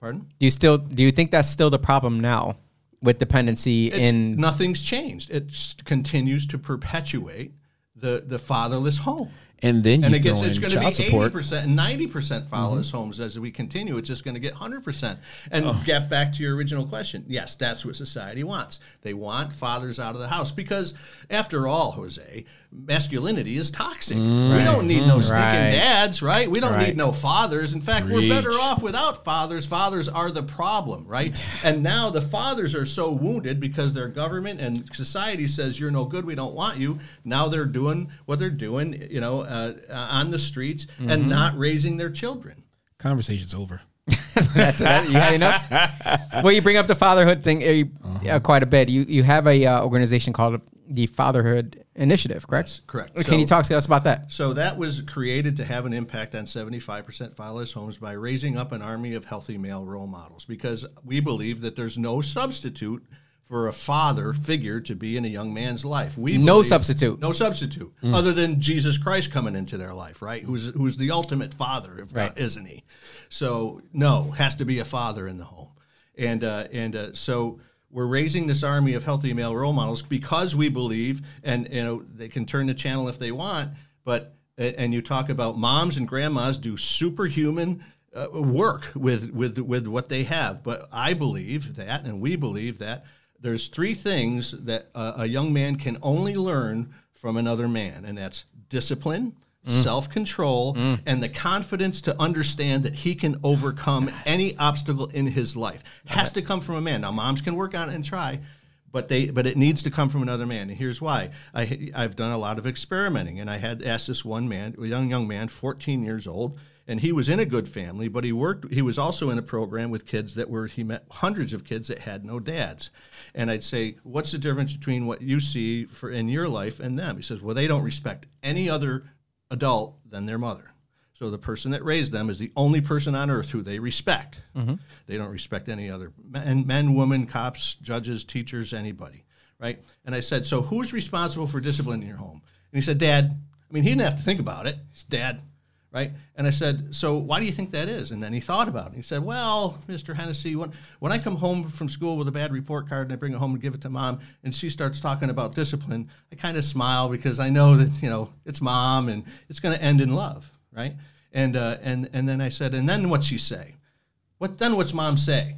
Pardon? Do you still do you think that's still the problem now with dependency It's, in? nothing's changed. It continues to perpetuate the the fatherless home. And then you And it gets it's going to be eighty percent and ninety percent mm-hmm. fatherless homes as we continue. It's just going to get hundred percent. And Oh. get back to your original question. Yes, that's what society wants. They want fathers out of the house because, after all, Jose, masculinity is toxic. We don't need no stinking Right. dads, right? We don't Right. need no fathers. In fact, we're better off without fathers. Fathers are the problem, right? and now the fathers are so wounded because their government and society says you're no good. We don't want you. Now they're doing what they're doing, you know, uh, uh, on the streets Mm-hmm. and not raising their children. Conversation's over. That's that. You had enough. well, you bring up the fatherhood thing uh, uh, quite a bit. You you have a uh, organization called the Fatherhood Initiative, correct? Yes, correct. Can you talk to us about that? So that was created to have an impact on 75% fatherless homes by raising up an army of healthy male role models because we believe that there's no substitute for a father figure to be in a young man's life. We No substitute. No substitute other than Jesus Christ coming into their life, right? Who's who's the ultimate father, if Right. not, isn't he? So no, has to be a father in the home. And uh, and uh, so we're raising this army of healthy male role models because we believe, and you know they can turn the channel if they want, but and you talk about moms and grandmas do superhuman uh, work with with with what they have. But I believe that, and we believe that there's three things that a young man can only learn from another man, and that's discipline. Mm. Self control mm. and the confidence to understand that he can overcome any obstacle in his life has to come from a man. Now, moms can work on it and try, but they but it needs to come from another man. And here's why: I I've done a lot of experimenting, and I had asked this one man, a young young man, 14 years old, and he was in a good family, but he worked. He was also in a program with kids that were he met hundreds of kids that had no dads, and I'd say, what's the difference between what you see for in your life and them? He says, well, they don't respect any other adult than their mother. So the person that raised them is the only person on earth who they respect. Mm-hmm. They don't respect any other men, men, women, cops, judges, teachers, anybody, right? And I said, so who's responsible for discipline in your home? And he said, Dad. I mean, he didn't have to think about it. It's Dad, right? And I said, so why do you think that is? And then he thought about it. He said, well, Mr. Hennessy, when, when I come home from school with a bad report card and I bring it home and give it to mom, and she starts talking about discipline, I kind of smile because I know that you know it's mom and it's going to end in love, right? And uh, and and then I said, and then what's she say? What then? What's mom say?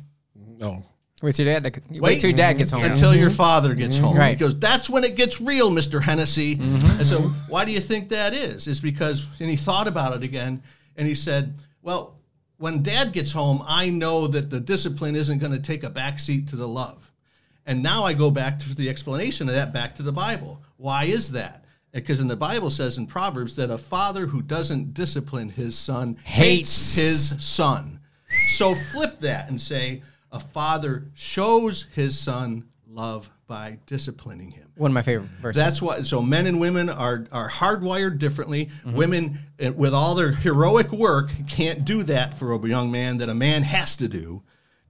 Oh, Wait till your dad. Wait, till your dad gets home. until your mm-hmm. father gets mm-hmm. home. Right. He goes, that's when it gets real, Mr. Hennessy. Mm-hmm. And so, why do you think that is? Is because, and he thought about it again, and he said, well, when dad gets home, I know that the discipline isn't going to take a backseat to the love. And now I go back to the explanation of that back to the Bible. Why is that? Eh, because in the Bible says in Proverbs that a father who doesn't discipline his son hates his son. So flip that and say a father shows his son love by disciplining him. One of my favorite verses. That's why. So men and women are are hardwired differently. Mm-hmm. Women, uh, with all their heroic work, can't do that for a young man that a man has to do.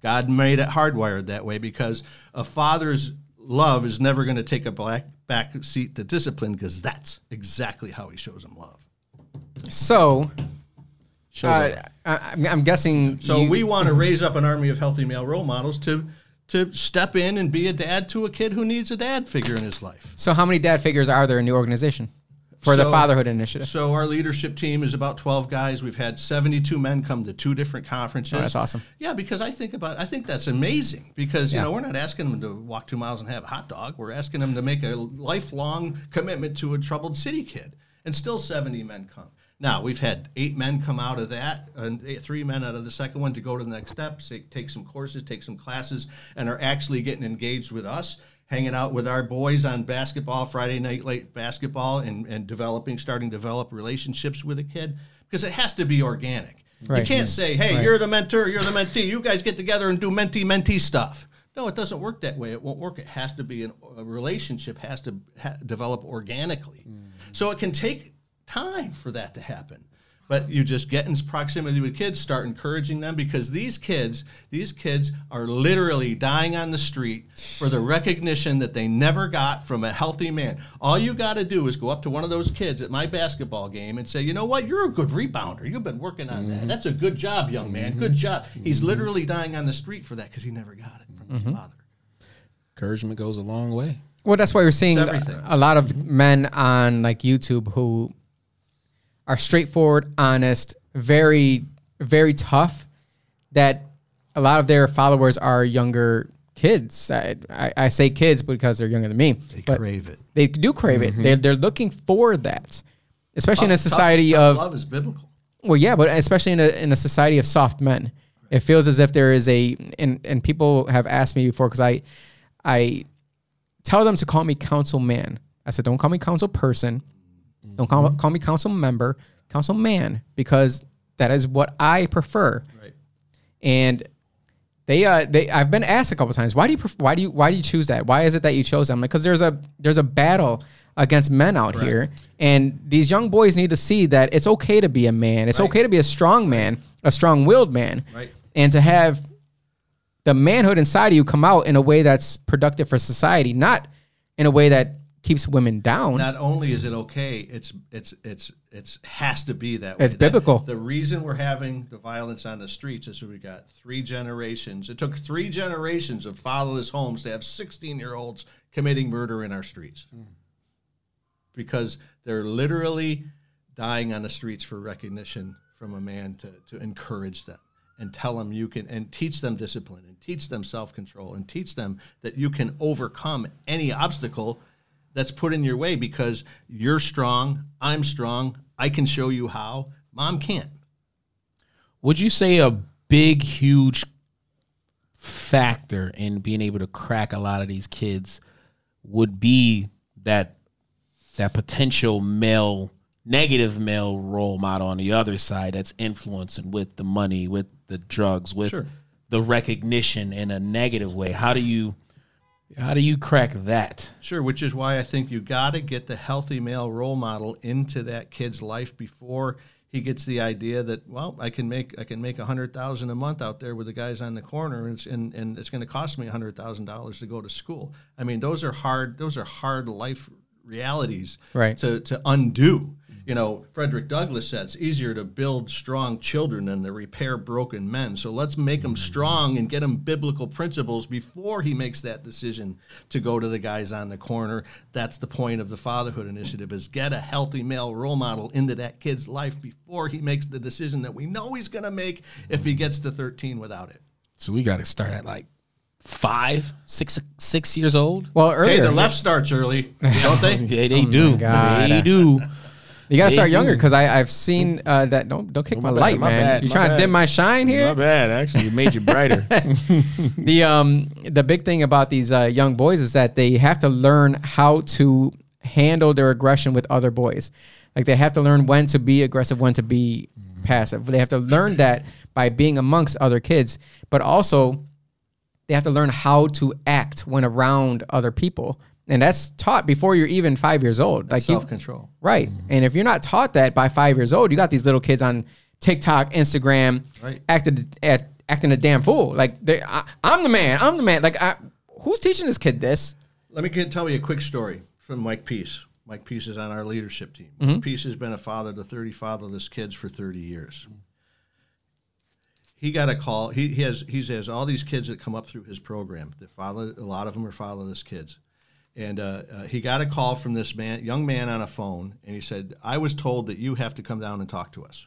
God made it hardwired that way because a father's love is never going to take a black back seat to discipline because that's exactly how he shows him love. so. shows Uh, I'm- I'm guessing. So you- we want to raise up an army of healthy male role models to to step in and be a dad to a kid who needs a dad figure in his life. So how many dad figures are there in the organization for the fatherhood initiative? So our leadership team is about 12 guys. We've had 72 men come to two different conferences. Oh, that's awesome. Yeah, because I think about I think that's amazing because you Yeah. know we're not asking them to walk 2 miles and have a hot dog. We're asking them to make a lifelong commitment to a troubled city kid. And still 70 men come. Now, we've had 8 men come out of that and eight, 3 men out of the second one to go to the next step, say, take some courses, take some classes and are actually getting engaged with us hanging out with our boys on basketball, Friday night late basketball, and, and developing, starting to develop relationships with a kid because it has to be organic. You can't say, hey, you're the mentor, you're the mentee, you guys get together and do mentee mentee stuff. No, it doesn't work that way. It won't work. It has to be an, a relationship has to ha- develop organically. Mm. So it can take time for that to happen. But you just get in proximity with kids, start encouraging them because these kids, these kids are literally dying on the street for the recognition that they never got from a healthy man. All you got to do is go up to one of those kids at my basketball game and say, "You know what? You're a good rebounder. You've been working on that. Mm-hmm. That's a good job, young man. Good mm-hmm. job." He's mm-hmm. literally dying on the street for that because he never got it from his father. Encouragement goes a long way. Well, that's why we're seeing It's a, everything. a lot of men on like YouTube who are straightforward, honest, very, very tough. That a lot of their followers are younger kids. I, I, I say kids because they're younger than me. They crave it. They do crave it. Mm-hmm. They're, they're looking for that, especially in a Tough- tough- society tough of love is biblical. well, yeah, but especially in a in a society of soft men, it feels as if there is a and and people have asked me before because I I tell them to call me council man. I said, don't call me council person, don't call call me council member, council man, because that is what I prefer. Right. And they uh they I've been asked a couple times why do you why do you why do you choose that why is it that you chose that I'm like because there's a there's a battle against men out here and these young boys need to see that it's okay to be a man it's Right. okay to be a strong man a strong-willed man Right. and to have the manhood inside of you come out in a way that's productive for society not in a way that keeps women down not only is it okay, it's it's it's it's has to be that way. It's That- biblical. The reason we're having the violence on the streets is we got three generations. It took three generations of fatherless homes to have 16 year olds committing murder in our streets hmm. because they're literally dying on the streets for recognition from a man to, to encourage them and tell them you can and teach them discipline and teach them self-control and teach them that you can overcome any obstacle that's put in your way because you're strong i'm strong i can show you how mom can't Would you say a big, huge factor in being able to crack a lot of these kids would be that that potential male negative male role model on the other side that's influencing with the money, with the drugs, with Sure. the recognition in a negative way. How do you how do you crack that? Sure, which is why I think you got to get the healthy male role model into that kid's life before he gets the idea that well, I can make I can make a hundred thousand a month out there with the guys on the corner, and it's, and, and it's going to cost me a hundred thousand dollars to go to school. I mean, those are hard. Those are hard life realities Right. to to undo. You know, Frederick Douglass said it's easier to build strong children than to repair broken men. So let's make him mm-hmm. strong and get him biblical principles before he makes that decision to go to the guys on the corner. That's the point of the fatherhood initiative is get a healthy male role model into that kid's life before he makes the decision that we know he's going to make if he gets to 13 without it. So we got to start at like five, six, six years old. well earlier Hey, the left starts early, don't they? Yeah, they oh do. God. They do. You gotta start younger because I I've seen uh, that. Don't don't kick my, my bad, light, my man. bad, you my trying to dim my shine here? Not bad, actually. It made you brighter. the um the big thing about these uh, young boys is that they have to learn how to handle their aggression with other boys. Like they have to learn when to be aggressive, when to be passive. They have to learn that by being amongst other kids, but also they have to learn how to act when around other people. And that's taught before you're even five years old. Like Self control. Right. And if you're not taught that by five years old, you got these little kids on TikTok, Instagram, Right. acting at, acting a damn fool. Like they, I, I'm the man. I'm the man. Like I, who's teaching this kid this? Let me get, tell you a quick story from Mike Peace. Mike Peace is on our leadership team. Mm-hmm. Peace has been a father to 30 fatherless kids for 30 years. he got a call. He, he has he has all these kids that come up through his program. The father, a lot of them are fatherless kids, and uh, uh, he got a call from this man, young man on a phone, and he said, "I was told that you have to come down and talk to us."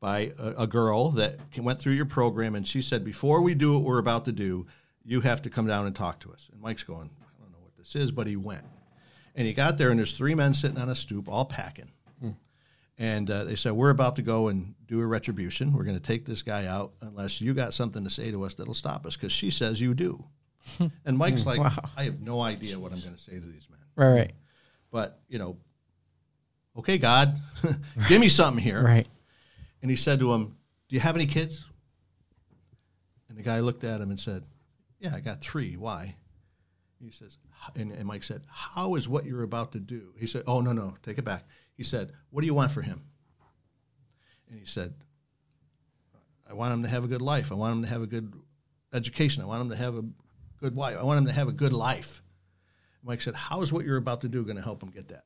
By a, a girl that went through your program, and she said, "Before we do what we're about to do, you have to come down and talk to us." And Mike's going, "I don't know what this is," but he went, and he got there, and there's three men sitting on a stoop, all packing and uh, they said, We're about to go and do a retribution. We're going to take this guy out unless you got something to say to us that'll stop us because she says you do. and Mike's like, Wow. I have no idea what I'm going to say to these men. Right, right, But, you know, okay, God, give me something here. right. And he said to him, Do you have any kids? And the guy looked at him and said, Yeah, I got three. Why? He says, and, and Mike said, How is what you're about to do? He said, Oh, no, no, take it back. He said, What do you want for him? And he said, I want him to have a good life. I want him to have a good education. I want him to have a good wife. I want him to have a good life. Mike said, How is what you're about to do going to help him get that?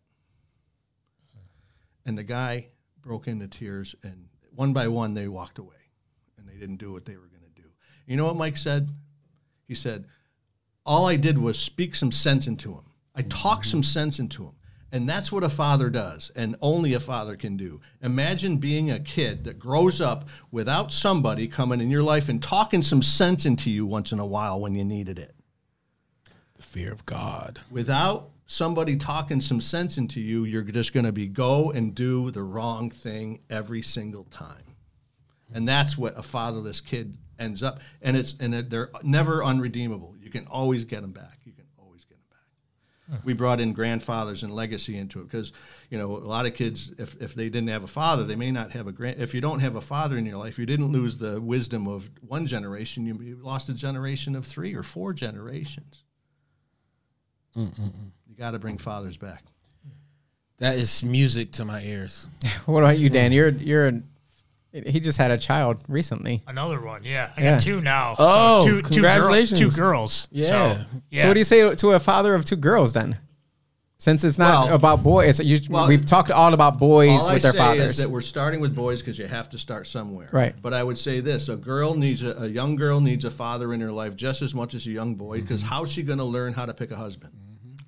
And the guy broke into tears, and one by one, they walked away and they didn't do what they were going to do. You know what Mike said? He said, All I did was speak some sense into him. I talked some sense into him. And that's what a father does, and only a father can do. Imagine being a kid that grows up without somebody coming in your life and talking some sense into you once in a while when you needed it The fear of God. without somebody talking some sense into you, you're just going to be go and do the wrong thing every single time. And that's what a fatherless kid ends up. And it's and it, they're never unredeemable. You can always get them back. You can always get them back. We brought in grandfathers and legacy into it because you know a lot of kids, if, if they didn't have a father, they may not have a grand. If you don't have a father in your life, you didn't lose the wisdom of one generation. You, you lost a generation of three or four generations. You got to bring fathers back. That is music to my ears. What about you, Dan? You're you're. A, he just had a child recently. Another one, yeah. I Yeah. got two now. Oh, two, congratulations. Two, girl, two girls. Yeah. So, yeah. So what do you say to a father of two girls then? Since it's not Well- about boys, you, well, we've talked all about boys All I with their say fathers. is that we're starting with boys because you have to start somewhere. Right. But I would say this: a girl needs a, a young girl needs a father in her life just as much as a young boy. Because mm-hmm. how's she going to learn how to pick a husband?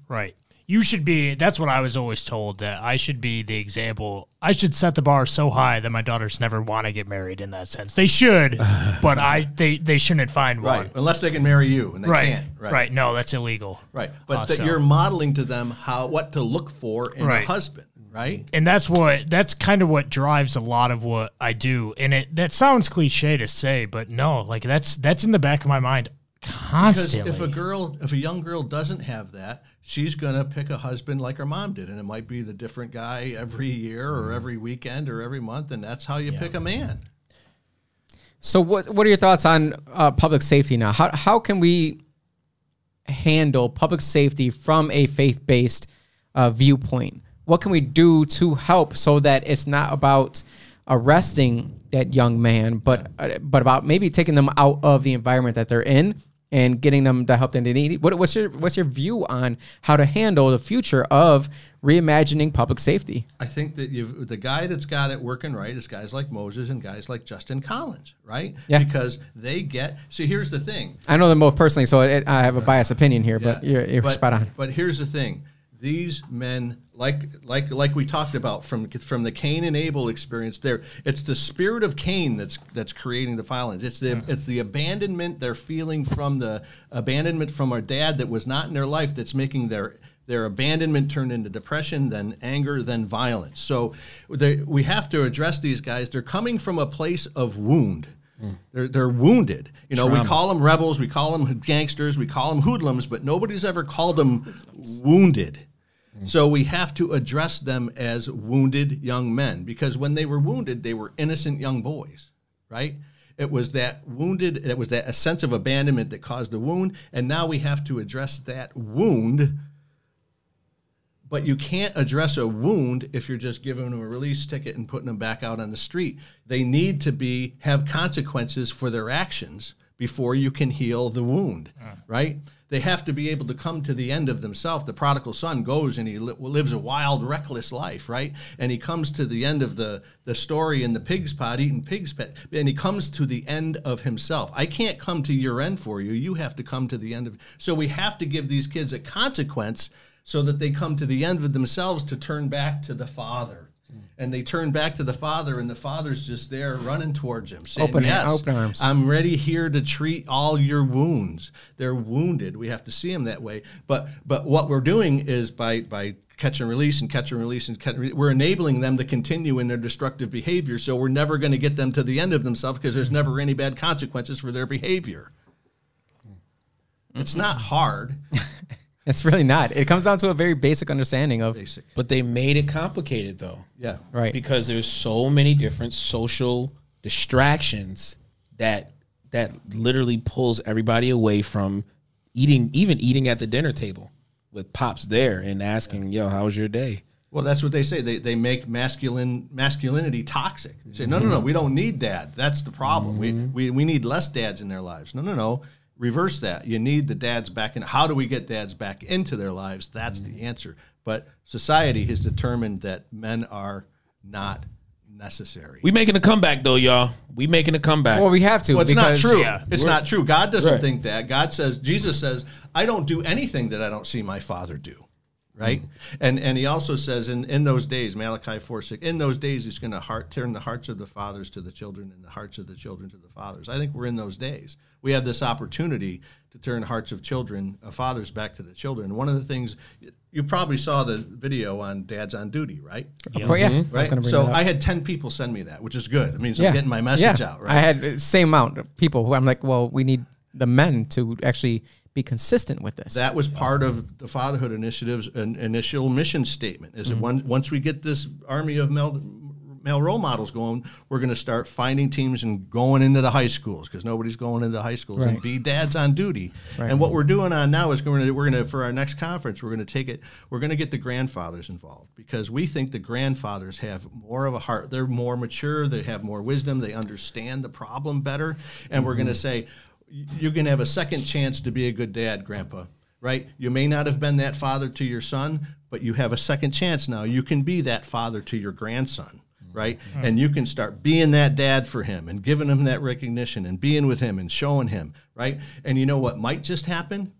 Right. You should be. That's what I was always told. That I should be the example. I should set the bar so high that my daughters never want to get married. In that sense, they should, but I they they shouldn't find one. Right. one. Unless they can marry you, and they Right. can't. right. No, that's illegal. Right. But Uh, that so- you're modeling to them how what to look for in Right. a husband. Right. and that's what that's kind of what drives a lot of what I do. And it that sounds cliche to say, but no, like that's that's in the back of my mind Because constantly. if a girl, if a young girl doesn't have that, she's gonna pick a husband like her mom did, and it might be the different guy every year or every weekend or every month, and that's how you pick a man. So what what are your thoughts on uh, public safety now? How how can we handle public safety from a faith based uh, viewpoint? What can we do to help so that it's not about arresting that young man, but uh, but about maybe taking them out of the environment that they're in and getting them the help that they need? What, what's your what's your view on how to handle the future of reimagining public safety? I think that you've the guy that's got it working right is guys like Moses and guys like Justin Collins, right? Yeah. Because they get. See, here's the thing. I know them both personally, so it, I have a biased opinion here, but you're, you're but, spot on. But here's the thing: these men, like like like we talked about from from the Cain and Abel experience, there it's the spirit of Cain that's that's creating the violence. It's the mm-hmm. it's the abandonment they're feeling from the abandonment from our dad that was not in their life that's making their their abandonment turn into depression, then anger, then violence. So they, we have to address these guys. They're coming from a place of wound. Mm. They're, they're wounded. You know, we call them rebels, we call them gangsters, we call them hoodlums, but nobody's ever called them wounded. Mm-hmm. So we have to address them as wounded young men because when they were wounded, they were innocent young boys, right? It was that wounded, it was that a sense of abandonment that caused the wound, and now we have to address that wound. But you can't address a wound if you're just giving them a release ticket and putting them back out on the street. They need to be have consequences for their actions before you can heal the wound, right? They have to be able to come to the end of themselves. The prodigal son goes and he li- lives a wild, reckless life, right? And he comes to the end of the, the story in the pig's pot, eating pig's pet, and he comes to the end of himself. I can't come to your end for you. You have to come to the end of. So we have to give these kids a consequence so that they come to the end of themselves to turn back to the Father. And they turn back to the Father, and the Father's just there running towards him, saying, Open- "Yes, open arms. I'm ready here to treat all your wounds. They're wounded. We have to see them that way. But but what we're doing is by by catch and release and catch and release and catch and release, we're enabling them to continue in their destructive behavior. So we're never going to get them to the end of themselves because there's never any bad consequences for their behavior. It's not hard. It's really not. It comes down to a very basic understanding of Basic. But they made it complicated though. Yeah. right. because there's so many different social distractions that that literally pulls everybody away from eating even eating at the dinner table with pops there and asking yo how was your day Well, that's what they say. They, they make masculine masculinity toxic. They say, no, no, no, mm-hmm. we don't need dad. That's the problem. We, mm-hmm. we we need less dads in their lives. No, no, no. Reverse that. You need the dads back in. How do we get dads back into their lives? That's the mm-hmm. answer. But society has determined that men are not necessary. we making a comeback though y'all we making a comeback well, we have to. Well, it's not true. Yeah. it's not true. God doesn't Right. think that. God says, Jesus says, I don't do anything that I don't see my Father do. Right? Mm-hmm. And and he also says in, in those days, Malachi 4 6, in those days he's going to heart, turn the hearts of the fathers to the children and the hearts of the children to the fathers. I think we're in those days. We have this opportunity to turn hearts of children, of fathers back to the children. One of the things, you probably saw the video on Dads on Duty, right? Oh, yeah. Mm-hmm. I was Right. gonna So. I had 10 people send me that, which is good. It means I'm getting my message out, right? I had the same amount of people who I'm like, well, we need the men to actually be consistent with this. That was part of the Fatherhood Initiative's an initial mission statement. Is that mm-hmm. once once we get this army of male, male role models going, we're going to start finding teams and going into the high schools because nobody's going into the high schools and be dads on duty. Right. And what we're doing on now is going to we're going to for our next conference we're going to take it we're going to get the grandfathers involved because we think the grandfathers have more of a heart. They're more mature. They have more wisdom. They understand the problem better. And we're going to mm-hmm. say you can have a second chance to be a good dad, Grandpa. Right? You may not have been that father to your son, but you have a second chance now. You can be that father to your grandson, right? Mm-hmm. And you can start being that dad for him and giving him that recognition and being with him and showing him, right? And you know what might just happen?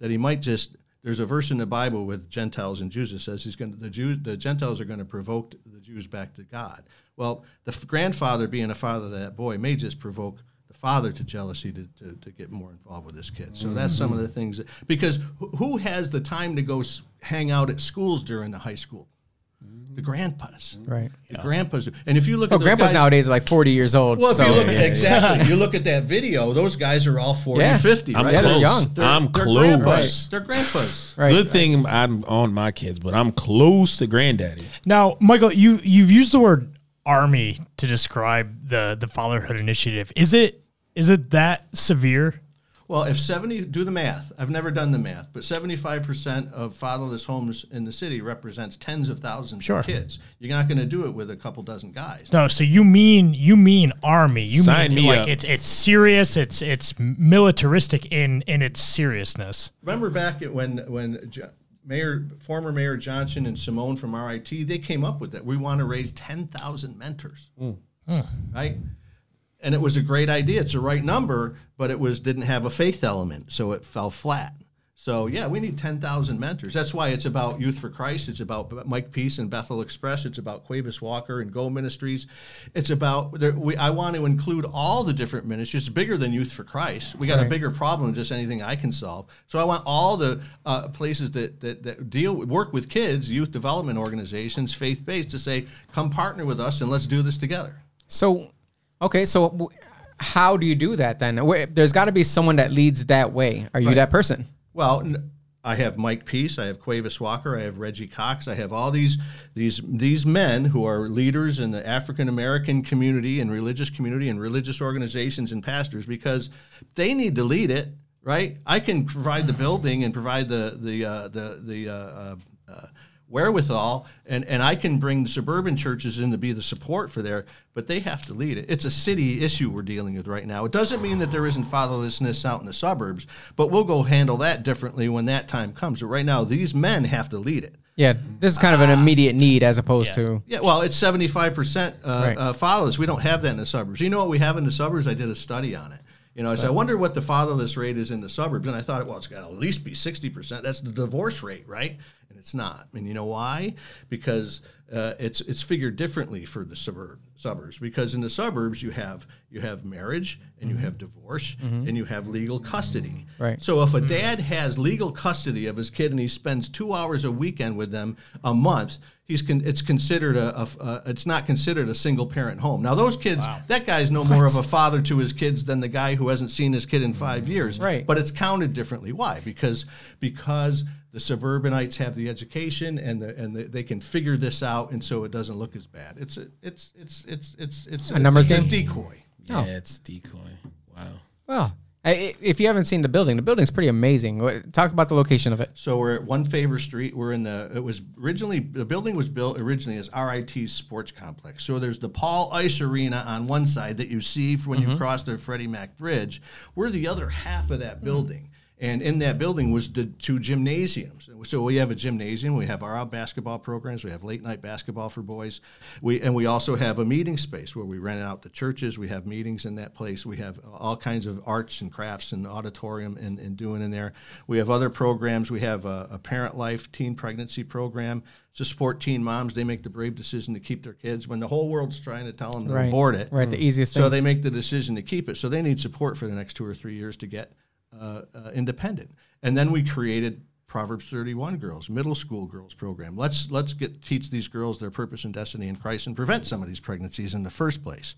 That he might just there's a verse in the Bible with Gentiles and Jews that says he's going to, the Jews the Gentiles are going to provoke the Jews back to God. Well, the f- grandfather being a father of that boy may just provoke father to jealousy to, to, to get more involved with his kids. So that's mm-hmm. some of the things that, because who has the time to go s- hang out at schools during the high school? The mm-hmm. grandpas. right. The grandpas. And if you look Oh, at those grandpas guys, nowadays are like 40 years old. well, if so you look at exactly, you look at that video. Those guys are all 40, Yeah. 50, I'm right? Yeah, they're close young. They're- I'm they're close grandpas. They're grandpas. right. good thing I'm on my kids but I'm close to granddaddy Now, Michael, you you've used the word army to describe the the fatherhood initiative. Is it is it that severe? Well, if 70, do the math. I've never done the math, but 75% of fatherless homes in the city represents tens of thousands Sure. of kids. You're not going to do it with a couple dozen guys. No, so you mean you mean army? You Sign mean me like up. it's it's serious? It's it's militaristic in in its seriousness. Remember back at when when Jo- Mayor, former Mayor Johnson and Simone from RIT, they came up with that. We want to raise 10,000 mentors, hmm. Hmm. right? And it was a great idea. It's the right number, but it was didn't have a faith element, so it fell flat. So yeah, we need 10,000 mentors. That's why it's about Youth for Christ. It's about Mike Peace and Bethel Express. It's about Quavis Walker and Go Ministries. It's about there, we, I want to include all the different ministries. It's bigger than Youth for Christ. We got a bigger problem than just anything I can solve. So I want all the uh, places that, that that deal work with kids, youth development organizations, faith based, to say, come partner with us and let's do this together. So, okay, so how do you do that then? There's got to be someone that leads that way. Are you that person? Well, I have Mike Peace, I have Quavis Walker, I have Reggie Cox, I have all these these these men who are leaders in the African American community and religious community and religious organizations and pastors because they need to lead it, right? I can provide the building and provide the the uh, the the uh, uh, uh, wherewithal, and, and I can bring the suburban churches in to be the support for there, but they have to lead it. It's a city issue we're dealing with right now. It doesn't mean that there isn't fatherlessness out in the suburbs, but we'll go handle that differently when that time comes. But right now, these men have to lead it. Yeah, this is kind of an immediate need as opposed to Yeah, well, it's seventy-five percent uh, Right. uh, fatherless. We don't have that in the suburbs. You know what we have in the suburbs? I did a study on it. You know, I said, I wonder what the fatherless rate is in the suburbs, and I thought, well, it's got to at least be sixty percent. That's the divorce rate, right? And it's not. And you know why? Because uh, it's it's figured differently for the suburb suburbs. Because in the suburbs, you have you have marriage and you mm-hmm. have divorce mm-hmm. and you have legal custody. Right. So if a mm-hmm. dad has legal custody of his kid and he spends two hours a weekend with them a month, he's con- it's considered a, a, a it's not considered a single parent home. Now those kids, that guy's no more of a father to his kids than the guy who hasn't seen his kid in five years. Right. But it's counted differently. Why? Because because the suburbanites have the education and the and the, they can figure this out, and so it doesn't look as bad. It's a it's it's it's it's it's A numbers game? decoy. Yeah, oh. it's decoy. Wow. well. I- If you haven't seen the building, the building's pretty amazing. Talk about the location of it. So we're at One Favor Street. We're in the. It was originally the building was built originally as RIT Sports Complex. So there's the Paul Ice Arena on one side that you see when you mm-hmm. cross the Freddie Mac Bridge. We're the other half of that mm-hmm. building. And in that building was the two gymnasiums. So we have a gymnasium. We have our basketball programs. We have late night basketball for boys. We and we also have a meeting space where we rent out the churches. We have meetings in that place. We have all kinds of arts and crafts and auditorium and, and doing in there. We have other programs. We have a, a parent life teen pregnancy program to support teen moms. They make the brave decision to keep their kids when the whole world's trying to tell them to Right. abort it. Right, the mm-hmm. easiest So thing. they make the decision to keep it. So they need support for the next two or three years to get uh, uh, independent. And then we created Proverbs 31 Girls, middle school girls program. Let's let's get teach these girls their purpose and destiny in Christ and prevent some of these pregnancies in the first place.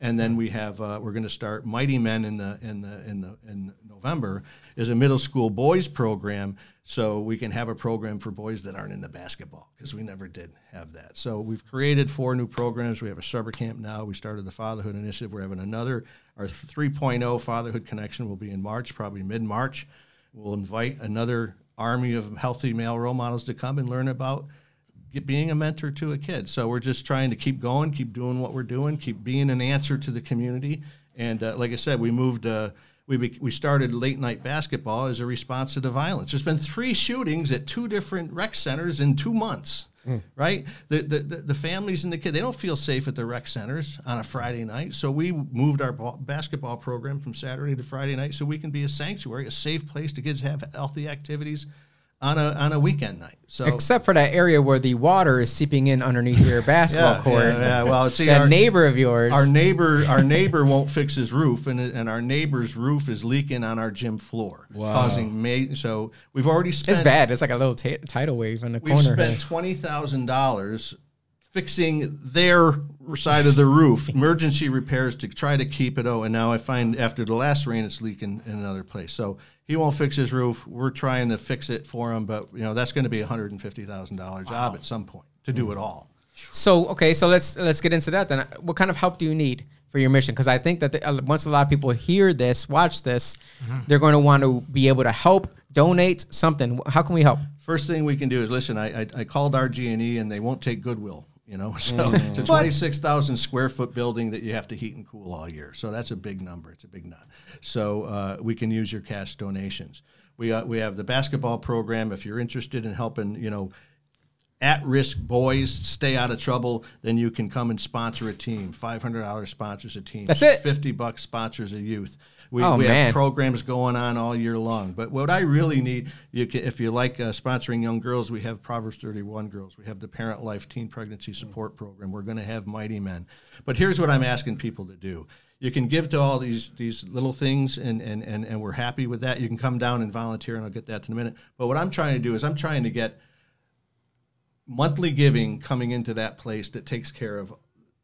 And then we have uh, we're going to start Mighty Men in the in the in the in November is a middle school boys program, so we can have a program for boys that aren't into basketball because we never did have that. So we've created four new programs. We have a summer camp now. We started the Fatherhood Initiative. We're having another. Our 3.0 Fatherhood Connection will be in March, probably mid March. We'll invite another army of healthy male role models to come and learn about being a mentor to a kid. So we're just trying to keep going, keep doing what we're doing, keep being an answer to the community. And uh, like I said, we moved. Uh, we be, we started late night basketball as a response to the violence. There's been three shootings at two different rec centers in two months. Mm. Right, the, the the the families and the kids they don't feel safe at the rec centers on a Friday night. So we moved our ball, basketball program from Saturday to Friday night, so we can be a sanctuary, a safe place to kids have healthy activities on a on a weekend night. So Except for that area where the water is seeping in underneath your basketball Yeah, court. yeah, yeah. Well, see, that our- neighbor of yours. Our neighbor, our neighbor won't fix his roof, and and our neighbor's roof is leaking on our gym floor, Wow. causing ma- So we've already spent. it's bad. It's like a little ta tidal wave in the We've corner. spent twenty thousand dollars fixing their side of the roof, emergency repairs to try to keep it. Oh, and now I find after the last rain, it's leaking in another place. So he won't fix his roof. We're trying to fix it for him, but you know that's going to be a hundred and fifty thousand dollar job at some point to do it all. So okay, so let's let's get into that then. What kind of help do you need for your mission? Because I think that the, uh, once a lot of people hear this, watch this, they're going to want to be able to help, donate something. How can we help? First thing we can do is listen. I I, I called RG&E and they won't take Goodwill. You know, so Mm. it's a twenty-six thousand square foot building that you have to heat and cool all year. So that's a big number. It's a big nut. So uh, we can use your cash donations. We uh, we have the basketball program. If you're interested in helping, you know, at-risk boys stay out of trouble, then you can come and sponsor a team. Five hundred dollars sponsors a team. That's it? Fifty bucks sponsors a youth. We, Oh, we man. have programs going on all year long. But what I really need, you can, if you like uh, sponsoring young girls, we have Proverbs 31 girls. We have the Parent Life Teen Pregnancy Support Program. We're going to have Mighty Men. But here's what I'm asking people to do. You can give to all these these little things, and, and, and, and we're happy with that. You can come down and volunteer, and I'll get that in a minute. But what I'm trying to do is I'm trying to get monthly giving coming into that place that takes care of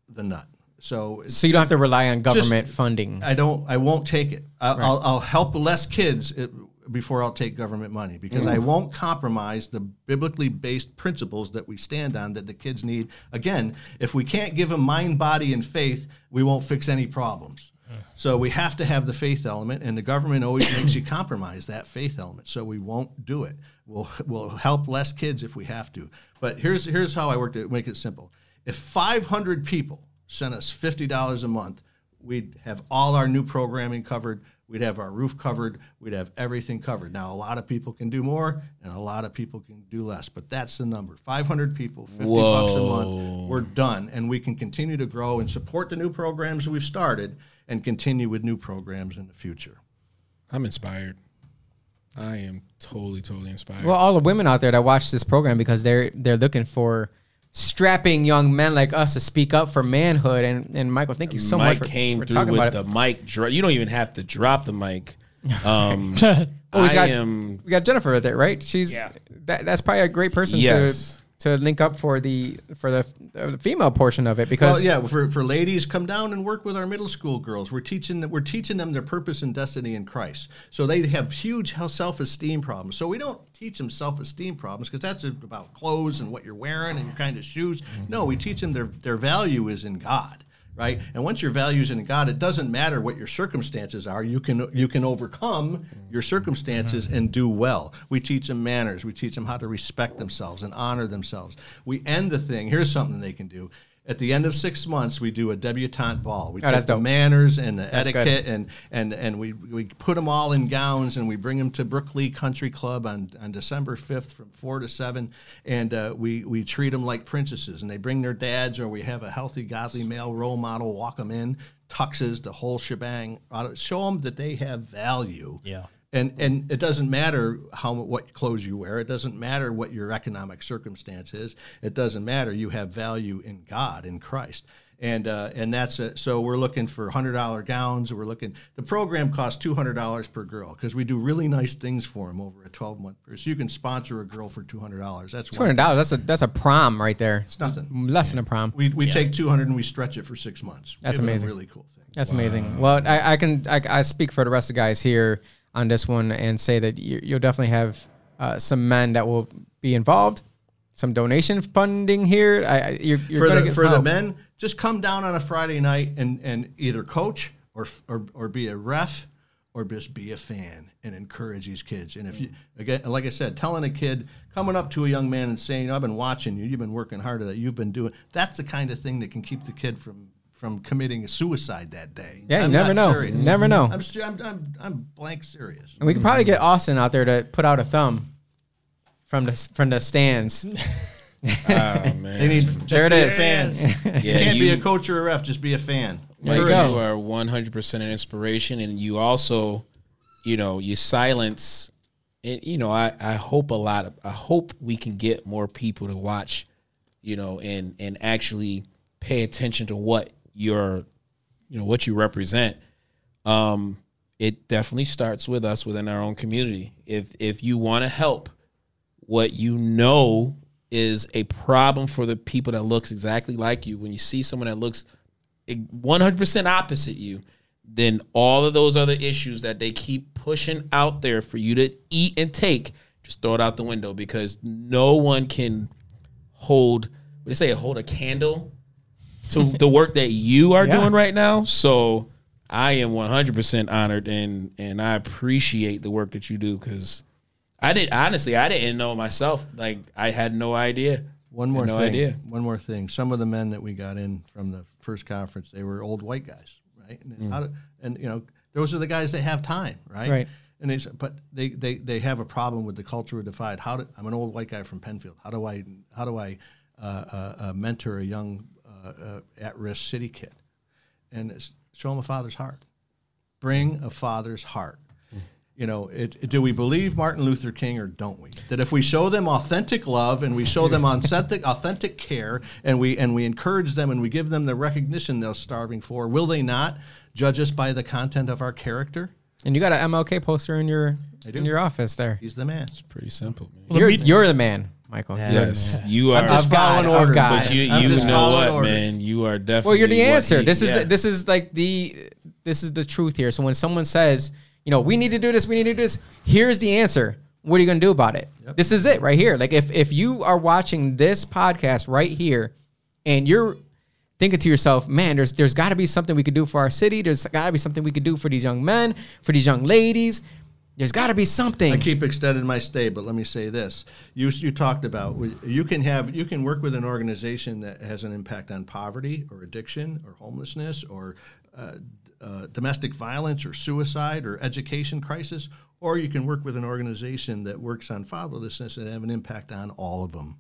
the nut. So So you don't have to rely on government Just- funding. I don't. I won't take it. I'll, I'll, I'll help less kids it, before I'll take government money because mm-hmm. I won't compromise the biblically based principles that we stand on that the kids need. Again, if we can't give them mind, body, and faith, we won't fix any problems. So we have to have the faith element, and the government always makes you compromise that faith element. So we won't do it. We'll we'll help less kids if we have to. But here's here's how I worked it. Make it simple. If 500 people sent us fifty dollars a month, we'd have all our new programming covered. We'd have our roof covered. We'd have everything covered. Now, a lot of people can do more, and a lot of people can do less, but that's the number. 500 people, 50 bucks a month. We're done, and we can continue to grow and support the new programs we've started, and continue with new programs in the future. I'm inspired. I am totally, totally inspired. Well, all the women out there that watch this program because they're they're looking for strapping young men like us to speak up for manhood. And and Michael, thank you so Mike much for, came for through talking with the mic. Dro- you don't even have to drop the mic. Um, Oh, we I got am. we got Jennifer there, right? She's Yeah. that, that's probably a great person Yes. to to link up for the for the, uh, female portion of it because Well, yeah, for, for ladies, come down and work with our middle school girls. We're teaching them, we're teaching them their purpose and destiny in Christ. So they have huge self esteem problems. So we don't teach them self esteem problems because that's about clothes and what you're wearing and your kind of shoes. No, we teach them their their value is in God. Right, and once your values in God, it doesn't matter what your circumstances are. You can you can overcome your circumstances and do well. We teach them manners. We teach them how to respect themselves and honor themselves. We end the thing. Here's something they can do. At the end of six months, we do a debutante ball. We Oh, take the manners and the That's good. etiquette, and and and we we put them all in gowns, and we bring them to Brook-Lea Country Club on, on December fifth from four to seven, and uh, we we treat them like princesses, and they bring their dads, or we have a healthy, godly male role model walk them in, tuxes, the whole shebang, uh, show them that they have value. Yeah. And and it doesn't matter how what clothes you wear. It doesn't matter what your economic circumstance is. It doesn't matter. You have value in God in Christ. And uh, and that's it. So we're looking for hundred dollar gowns. We're looking. The program costs two hundred dollars per girl because we do really nice things for them over a twelve month period. So you can sponsor a girl for two hundred dollars. That's two hundred dollars. That's a that's a prom right there. It's nothing. Less than a prom. We, we take two hundred and we stretch it for six months. That's Give it a amazing. really cool thing. That's amazing. Well, I, I can I, I speak for the rest of the guys here on this one and say that you, you'll definitely have uh, some men that will be involved, some donation funding here. I, I you're, you're for the get for the men, just come down on a Friday night and and either coach or or, or be a ref or just be a fan and encourage these kids. And if you again, like I said, telling a kid coming up to a young man and saying, "I've been watching you. You've been working hard at that. You've been doing." That's the kind of thing that can keep the kid from from committing a suicide that day. Yeah, you I'm never know. serious. Never know. I'm, ser- I'm, I'm, I'm blank serious. And we could probably get Austin out there to put out a thumb from the from the stands. Oh, man. They need just There it be is. a fan. Yeah, you can't be a coach or a ref. Just be a fan. There you go. you are 100% an inspiration, and you also, you know, you silence. And you know, I I hope a lot of I hope we can get more people to watch, you know, and and actually pay attention to what you're, you know, what you represent. Um, it definitely starts with us within our own community. If if you want to help, what you know is a problem for the people that looks exactly like you. When you see someone that looks 100% opposite you, then all of those other issues that they keep pushing out there for you to eat and take, just throw it out the window because no one can hold, what do they say, hold a candle to the work that you are Yeah. doing right now. So I am 100% honored and and I appreciate the work that you do because I did honestly I didn't know myself like I had no idea. One more no thing. idea. One more thing. Some of the men that we got in from the first conference, they were old white guys, right? And, Mm. how do, and you know, those are the guys that have time, right? Right. And they, s- but they, they, they have a problem with the culture of divide. How do, I'm an old white guy from Penfield. How do I how do I uh, uh, uh, mentor a young uh, uh, at-risk city kid? And it's, show them a father's heart. Bring a father's heart. You know, it, do we believe Martin Luther King or don't we? That if we show them authentic love and we show them authentic, authentic care and we and we encourage them and we give them the recognition they're starving for, will they not judge us by the content of our character? And you got an MLK poster in your in your office there. He's the man. It's pretty simple, man. Well, You're, you're the man, Michael. Yeah. Yes, man. you are. I'm just Of God, following orders. But you I'm you know what, orders. man? You are definitely. Well, you're the answer. he- this is yeah. this is like the this is the truth here. So when someone says, you know, we need to do this, we need to do this, here's the answer. What are you going to do about it? This is it right here. Like if if you are watching this podcast right here and you're thinking to yourself, man, there's there's got to be something we could do for our city. There's got to be something we could do for these young men, for these young ladies. There's got to be something. I keep extending my stay, but let me say this: you you talked about you can have you can work with an organization that has an impact on poverty or addiction or homelessness or uh, uh, domestic violence or suicide or education crisis, or you can work with an organization that works on fatherlessness and have an impact on all of them.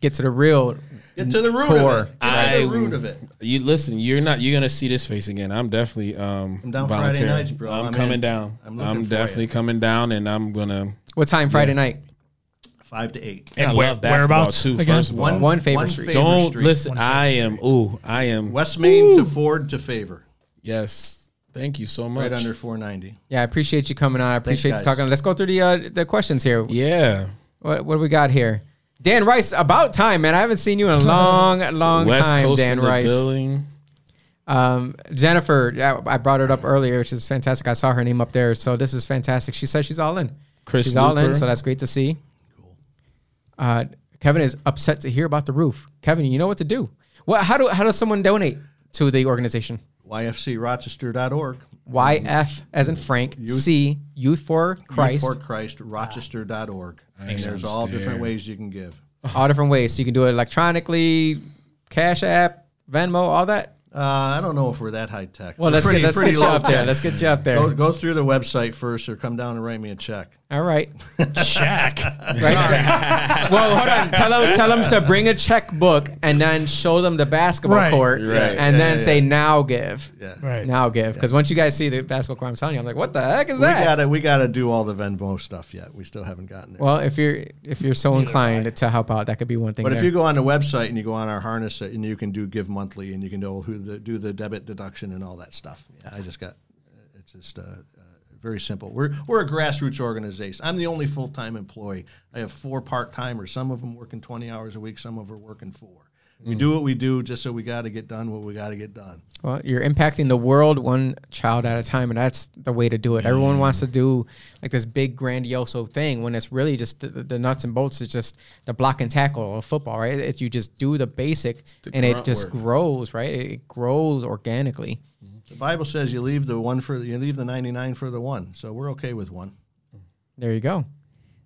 Get to the real. Get to the root Core. of it. Get to the root of it. You listen. You're not. You're gonna see this face again. I'm definitely. Um, I'm down Friday volunteering. nights, bro. I'm, I'm coming in. down. I'm I'm, definitely you. coming down, and I'm gonna. What time Friday night? Five to eight. And I where- love basketball whereabouts too. again? First of all, One One favorite street. favorite don't street. listen. One I am. Ooh, I am. West Main to Ford to Favor, Yes. Thank you so much. right under 490. Yeah, I appreciate you coming on. I appreciate you guys. talking. Let's go through the uh, the questions here. Yeah. What, what do we got here? Dan Rice, about time, man. I haven't seen you in a long, long West time, Coast Dan Rice. building. Um, Jennifer, yeah, I brought it up earlier, which is fantastic. I saw her name up there, so this is fantastic. She says she's all in. Chris she's all in, so that's great to see. Uh, Kevin is upset to hear about the roof. Kevin, you know what to do. What? How do how does someone donate to the organization? YFCRochester.org. YF as in Frank, C Youth for Christ. Youth for Christ, Rochester.org. And there's all different ways you can give. all different ways. So you can do it electronically, Cash App, Venmo, all that. Uh, I don't know if we're that high tech. Well, let's pretty- get let's get you low up there. Let's get you up there. Go, go through the website first or come down and write me a check. All right. Shaq. Right. well, hold on. Tell them tell them to bring a checkbook and then show them the basketball Right. court, Right. and Yeah, then yeah, say yeah. now give. Yeah. Right. Now give. Because once you guys see the basketball court, I'm telling you, I'm like, what the heck is We that? gotta we gotta do all the Venmo stuff yet. We still haven't gotten there. well, if you're if you're so inclined to help out, that could be one thing. but if you go on the website and you go on our harness and you can do give monthly and you can do who the, do the debit deduction and all that stuff. Yeah, I just got it's just uh, uh, very simple. We're we're a grassroots organization. I'm the only full time employee. I have four part timers. Some of them working 20 hours a week. Some of them are working four. We mm. do what we do just so we got to get done what we got to get done. Well, you're impacting the world one child at a time, and that's the way to do it. Everyone wants to do like this big grandioso thing when it's really just the, the nuts and bolts. It's just the block and tackle of football, right? It's you just do the basic, the and it just work. grows, right? It grows organically. The Bible says you leave the one for the, you leave the 99 for the one. So we're okay with one. There you go.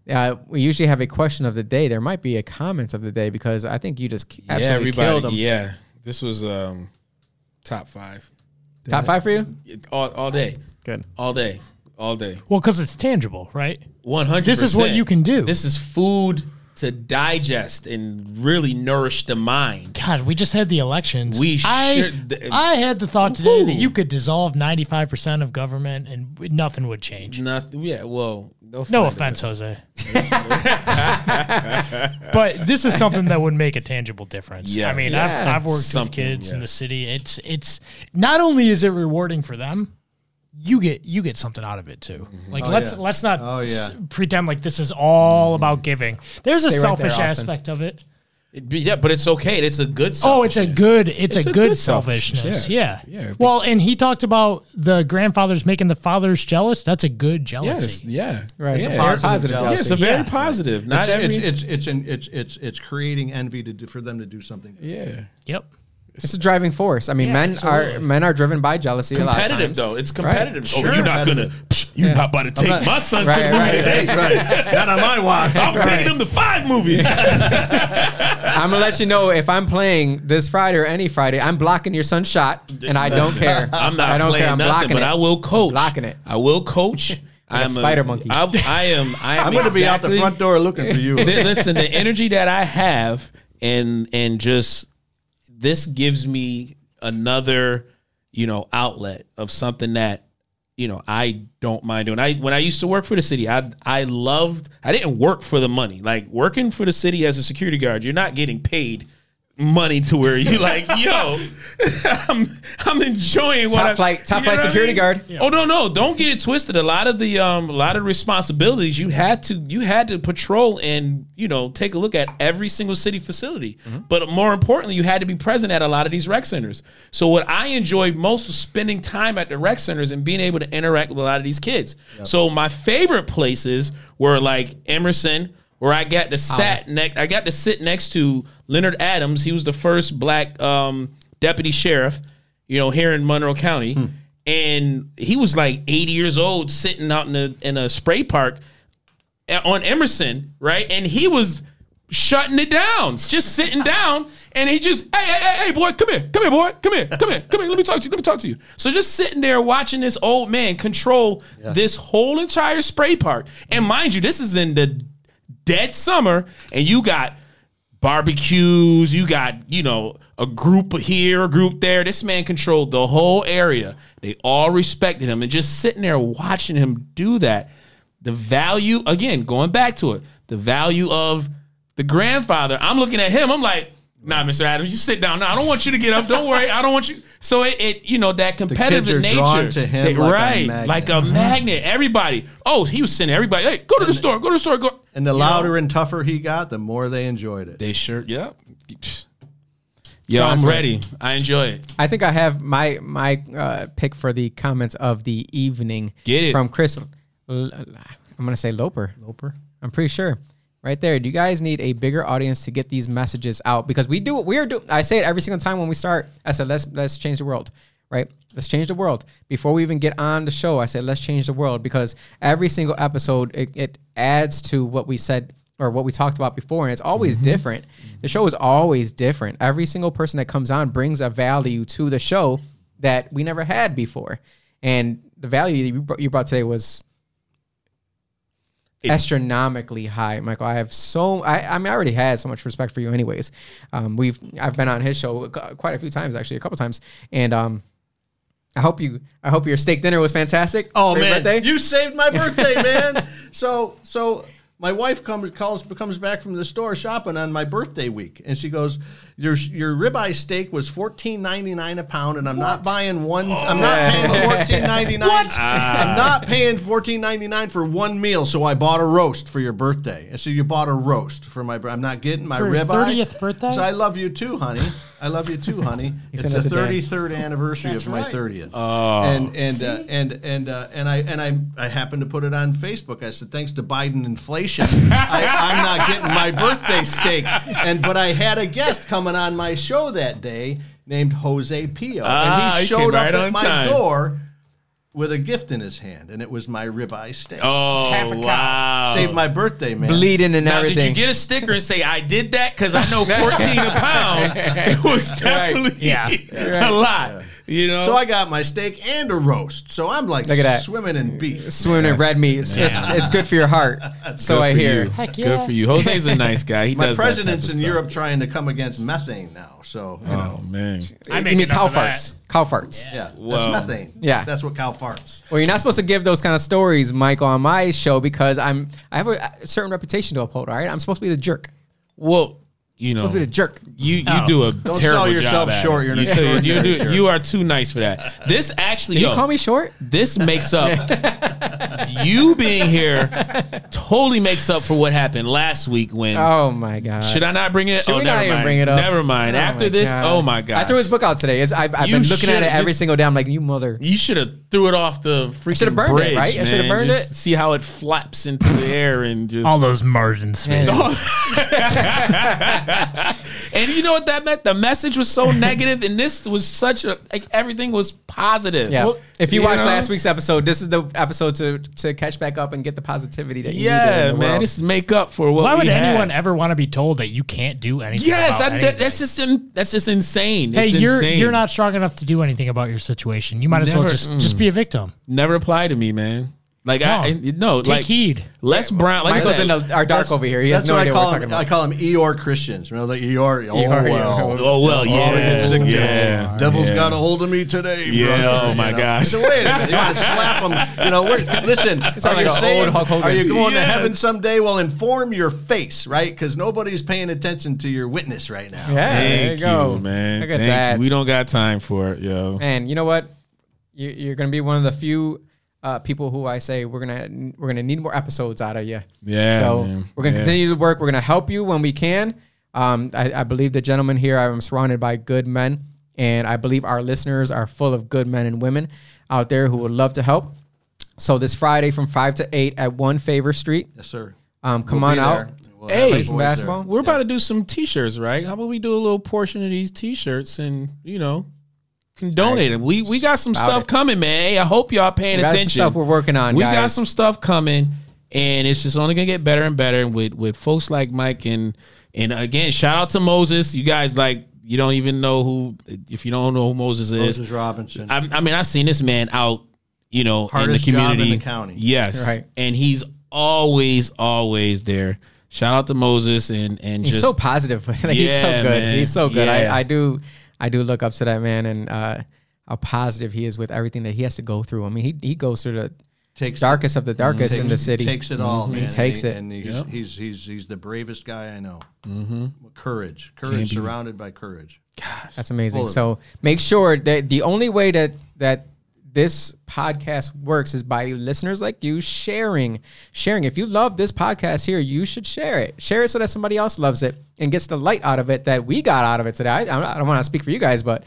Uh, we usually have a question of the day. There might be a comment of the day because I think you just Yeah, absolutely killed them. Yeah. This was um, top five. Top five for you? All, all day. Good. All day. All day. Well, because it's tangible, right? One hundred. This is what you can do. This is food to digest and really nourish the mind. God, we just had the elections. We I, should- I had the thought today that you could dissolve 95% of government and nothing would change. Nothing. Yeah. Well, no. No offense, Jose. but this is something that would make a tangible difference. I mean. I've, I've worked Something, with kids in the city. It's it's not only is it rewarding for them, you get you get something out of it too. Mm-hmm. Like oh, let's yeah. let's not Oh, s- pretend like this is all about mm-hmm. giving. There's a Stay right there, selfish aspect of it. It be- yeah, but it's okay. It's a good. Oh, it's a selfishness. good it's, It's a, a good, good selfishness. selfishness, Yeah. yes. Yeah. Well, and he talked about the grandfathers making the fathers jealous. That's a good jealousy. Yes. Yeah. Right. Yeah. Very positive positive jealousy. Yeah, it's a very Yeah. positive. Not it's, every. it's, it's it's it's it's it's creating envy to do, for them to do something. yeah. Yep. It's a driving force. I mean, Yeah, men are men are driven by jealousy. a lot of Competitive times. though. It's Right. competitive. Oh, sure. Oh, you're not gonna. psh, You're not about to take not- my son Right, to the movie right, today. That's right. Not on my watch. I'm taking him to five movies. I'm gonna let you know if I'm playing this Friday or any Friday, I'm blocking your son's shot, and I don't care. I'm not I don't playing care. I'm nothing, blocking but it. I will coach. blocking it. I will coach. I'm spider monkey. I, I am. I am I'm going to be out the exactly- front door looking for you. Th- listen, the energy that I have, and and just this gives me another, you know, outlet of something that you know I don't mind doing. I when I used to work for the city, I I loved. I didn't work for the money. Like working for the city as a security guard, you're not getting paid money to where you like, yo, I'm I'm enjoying what Top I- flight- top you flight know what I security mean? guard. Oh no, no, don't get it twisted. A lot of the um a lot of responsibilities you had to you had to patrol and, you know, take a look at every single city facility. But more importantly, you had to be present at a lot of these rec centers. So what I enjoyed most was spending time at the rec centers and being able to interact with a lot of these kids. So my favorite places were like Emerson where I got to sat next I got to sit next to Leonard Adams. He was the first black um deputy sheriff, you know, here in Monroe County, and he was like 80 years old, sitting out in a in a spray park on Emerson, right? And he was shutting it down, just sitting down, and he just, hey, hey, hey, hey, boy, come here, come here, boy, come here, come here, come here, let me talk to you, let me talk to you. So just sitting there watching this old man control this whole entire spray park, and mind you, this is in the dead summer, and you got barbecues, you got, you know, a group here, a group there. This man controlled the whole area. They all respected him. And just sitting there watching him do that, the value, again, going back to it, the value of the grandfather. I'm looking at him, I'm like, nah, Mr. Adams, you sit down. now. I don't want you to get up. Don't worry. I don't want you. So it, it you know, that competitive kids are nature. drawn to him They- like a right. magnet. Like a magnet. Everybody. Oh, he was sending everybody, hey, go to the store, go to the store, go. And the You know? louder and tougher he got, the more they enjoyed it. They sure, yeah. Yo, I'm ready. I enjoy it. I think I have my my uh, pick for the comments of the evening. Get it. from Chris. L- I'm gonna say Loper. Loper. I'm pretty sure. Right there. Do you guys need a bigger audience to get these messages out? Because we do. what We are doing. I say it every single time when we start. I said let's let's change the world. Right. Let's change the world. Before we even get on the show, I said let's change the world because every single episode it, it adds to what we said or what we talked about before, and it's always mm-hmm. different. The show is always different. Every single person that comes on brings a value to the show that we never had before, and the value that you brought today was astronomically high, Michael. I have so I, I mean I already had so much respect for you, anyways. Um, we've I've been on his show quite a few times, actually, a couple times, and um. I hope you. I hope your steak dinner was fantastic. Oh your man, birthday. you saved my birthday, man. So so my wife comes calls comes back from the store shopping on my birthday week, and she goes, "Your your ribeye steak was fourteen ninety nine a pound, and I'm not buying one. Oh. I'm not paying fourteen ninety nine. I'm not paying fourteen ninety nine for one meal. So I bought a roast for your birthday. And so you bought a roast for my. I'm not getting my For your ribeye. 30th birthday? So I love you too, honey. I love you too, honey. it's the it to Dad. 33rd anniversary of my 30th. Oh. and and uh, and and uh, and I and I I happened to put it on Facebook. I said, thanks to Biden inflation, I, I'm not getting my birthday steak. And but I had a guest coming on my show that day named Jose Pio, Ah, and he he showed came up right at my time. door with a gift in his hand, and it was my ribeye steak. Oh, half a cow. wow. Saved my birthday, man. bleeding and now, everything. did you get a sticker and say I did that? Because I know 14 a pound. It was definitely Yeah. a lot. You know. So I got my steak and a roast. So I'm like Look at that. swimming in beef. Swimming in red meat. It's, it's, it's good for your heart. so Good I for hear. You. Heck Good yeah. for you. Jose's a nice guy. He My does that type president's in stuff. Europe trying to come against methane now. So you oh, know, Oh man. I You mean enough cow of that. farts? Cow farts. yeah, Well, that's methane. yeah. that's what cow farts. Well, you're not supposed to give those kind of stories, Michael, on my show because I'm I have a, a certain reputation to uphold. All right, I'm supposed to be the jerk. Well, you know, Supposed to be a jerk. you you Oh. do a Don't terrible sell yourself job short. You're an you, too- you extraordinary do you are too nice for that. This actually, Did yo, you call me short? this makes up you being here totally makes up for what happened last week when Oh my god. should I not bring it? Should oh, we never not even mind. bring it up? Never mind. Oh After this, God. oh my god! I threw his book out today. It's, I've, I've been looking at should've it every just- single day. I'm like, you mother. You should have threw it off the freaking should've burned it, bridge, right? I should've burned Just it. See how it flaps into the air and just All those margin spaces. and you know what that meant? The message was so negative, and this was such a like everything was positive. Yeah. if you, you watched know? last week's episode, this is the episode to to catch back up and get the positivity that you need. Yeah, man, world. this make up for what. Why would had. anyone ever want to be told that you can't do anything? Yes, about I, that, anything? that's just in, that's just insane. Hey, it's you're insane. you're not strong enough to do anything about your situation. You might as well Never- just just be a victim. never apply to me, man. Like I, No. I no, Take like heed. Les Brown. Like I Michael's said, in our dark over here. He has that's no what idea I what call we're talking them. I call them Eeyore Christians. Remember the Eeyore? Oh Eeyore, well. oh well, yeah, All get sick to yeah. Devil's yeah. got a hold of me today. Yeah, brother, oh my you know? gosh. So wait a minute. You want to slap them? You know, we're, listen. Are like you an saying? Hulk Hogan. Are you going to heaven someday? Well, inform your face, right? Because nobody's paying attention to your witness right now. Yeah, there you go, man. Look at Thank that. you. We don't got time for it, yo. And you know what? You, you're going to be one of the few uh, people who I say we're gonna we're gonna need more episodes out of you. Yeah, So man. we're gonna Yeah. continue to work. We're gonna help you when we can. Um, I, I believe the gentleman here. I'm surrounded by good men, and I believe our listeners are full of good men and women out there who would love to help. So this Friday from five to eight at One Favor Street. Yes, sir. Um, come We'll on out. We'll Hey, have some boys there. We're about to do some t-shirts, right? How about we do a little portion of these t-shirts and you know can donate them. We we got some stuff it. coming, man. Hey, I hope y'all paying We got some attention. stuff we're working on, We got some stuff coming, and it's just only gonna get better and better with with folks like Mike and and again, shout out to Moses. You guys like you don't even know who if you don't know who Moses is. Moses Robinson. I, I mean, I've seen this man out, you know, Hardest in the job in community, the county. Yes, Right. and he's always, always there. Shout out to Moses and and He's just so positive. Like, he's so Yeah, good. man. He's so good. Yeah. I, I do I do look up to that man and uh, how positive he is with everything that he has to go through. I mean, he he goes through the takes darkest of the darkest in the takes- city. Takes it all, man. He takes and it. and he's, Yep. he's he's he's the bravest guy I know. Mm-hmm. Courage, courage, be- surrounded by courage. Gosh, That's amazing. Full So make sure that the only way that that this podcast works is by listeners like you sharing. Sharing. If you love this podcast here, you should share it. Share it so that somebody else loves it and gets the light out of it that we got out of it today. I, I don't want to speak for you guys, but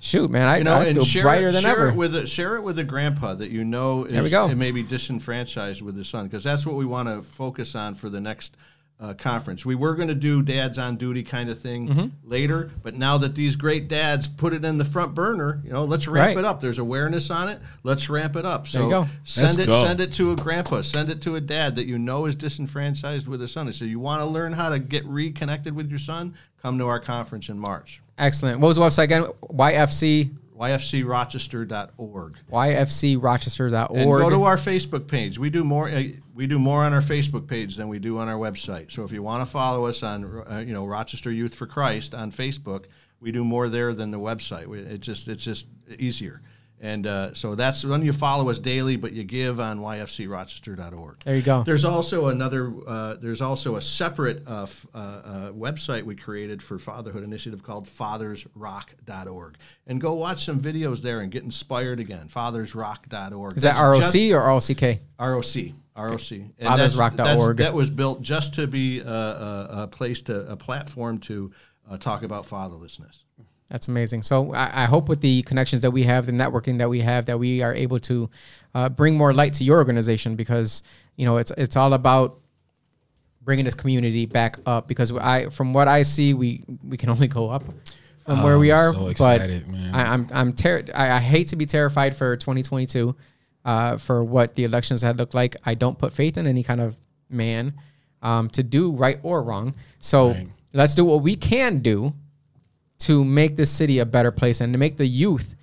shoot, man, I, You know, I and feel share brighter it, than share ever. it with a, share it with a grandpa that you know is There we go. it may be disenfranchised with his son because that's what we want to focus on for the next uh, conference. We were going to do dads on duty kind of thing Mm-hmm. later, but now that these great dads put it in the front burner, you know, let's ramp Right. it up. There's awareness on it. Let's ramp it up. So send Let's it go. send it to a grandpa, send it to a dad that you know is disenfranchised with his son. So you want to learn how to get reconnected with your son? Come to our conference in March. Excellent. What was the website again? YFC YFCRochester.org. YFCRochester.org. And go to our Facebook page. We do more. Uh, we do more on our Facebook page than we do on our website. So if you want to follow us on, uh, you know, Rochester Youth for Christ on Facebook, we do more there than the website. We, it just it's just easier. And uh, so that's when you follow us daily, but you give on yfcrochester.org. There you go. There's also another. Uh, there's also a separate uh, f- uh, uh, website we created for Fatherhood Initiative called FathersRock.org, and go watch some videos there and get inspired again. FathersRock.org. Is that ROC just- or ROCK? ROC. ROC. And FathersRock.org. that's- that's- That was built just to be a, a, a place to a platform to uh, talk about fatherlessness. That's amazing. So I, I hope with the connections that we have, the networking that we have, that we are able to uh, bring more light to your organization because you know it's it's all about bringing this community back up. Because I, from what I see, we we can only go up from where we Oh, are. I'm so but excited, man. I, I'm I'm ter- I, I hate to be terrified for 2022 uh, for what the elections had looked like. I don't put faith in any kind of man um, to do right or wrong. So Right. let's do what we can do to make this city a better place and to make the youth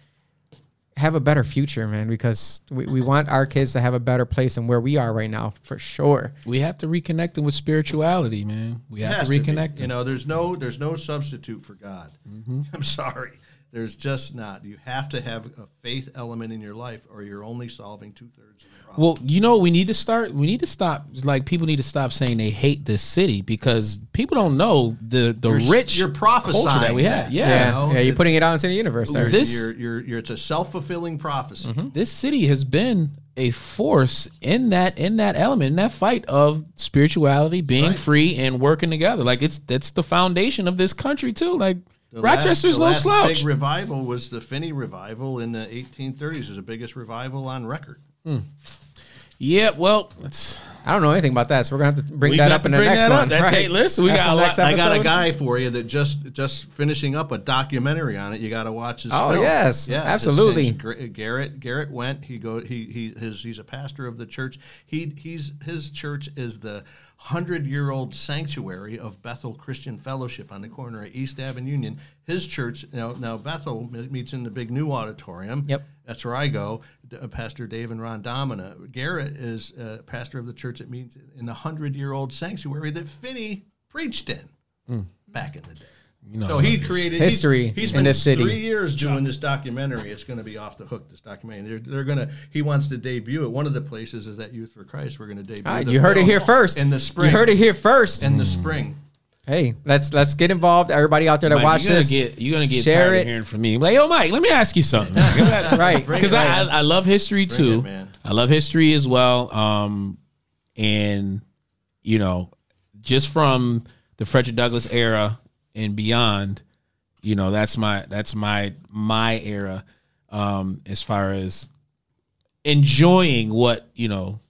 have a better future, man, because we, we want our kids to have a better place than where we are right now, for sure. we have to reconnect them with spirituality, man. We have Has to to be. reconnect You know, there's no there's no substitute for God. Mm-hmm. I'm sorry. There's just not. You have to have a faith element in your life, or you're only solving two thirds of the problem. Well, you know, we need to start. We need to stop. Like people need to stop saying they hate this city because people don't know the the You're rich you're prophesying culture that we have. that. Yeah, Yeah, know, yeah, you're putting it out into the universe there. This- you're, you're, you're, it's a self fulfilling prophecy. Mm-hmm. this city has been a force in that in that element in that fight of spirituality, being Right. free and working together. Like it's that's the foundation of this country too. Like The Rochester's last, no last slouch. Big revival was the Finney revival in the 1830s. It was the biggest revival on record. Hmm. Yeah, well, it's I don't know anything about that, so we're gonna have to bring We that up in the next that up. one. That's- hey, listen, we That's got a lot- I got a guy for you that just just finishing up a documentary on it. You got to watch his. Oh, film. yes, yeah, absolutely. Garrett Garrett went. He go he he his he's a pastor of the church. He he's his church is the hundred year old sanctuary of Bethel Christian Fellowship on the corner of East Ave and Union. His church now now Bethel meets in the big new auditorium. Yep. That's where I go. Uh, Pastor Dave and Ron Domina. Garrett is uh, pastor of the church that meets in the hundred year old sanctuary that Finney preached in back in the day. You know, So he created History He's, he's in been this city. three years doing this documentary. It's going to be off the hook. This documentary. They're, they're going to. He wants to debut it. One of the places is at Youth for Christ. We're going to debut. Ah, the you heard it here first. in the spring. You heard it here first. in the spring. hey, let's let's get involved. Everybody out there that Mike, watch you're gonna this, Get, you're gonna get share tired it. of hearing from me. Like, yo, Mike, let me ask you something. right? because I, I love history Bring too. it, man. I love history as well. Um, and you know, just from the Frederick Douglass era and beyond, you know, that's my that's my my era. Um, as far as enjoying what you know,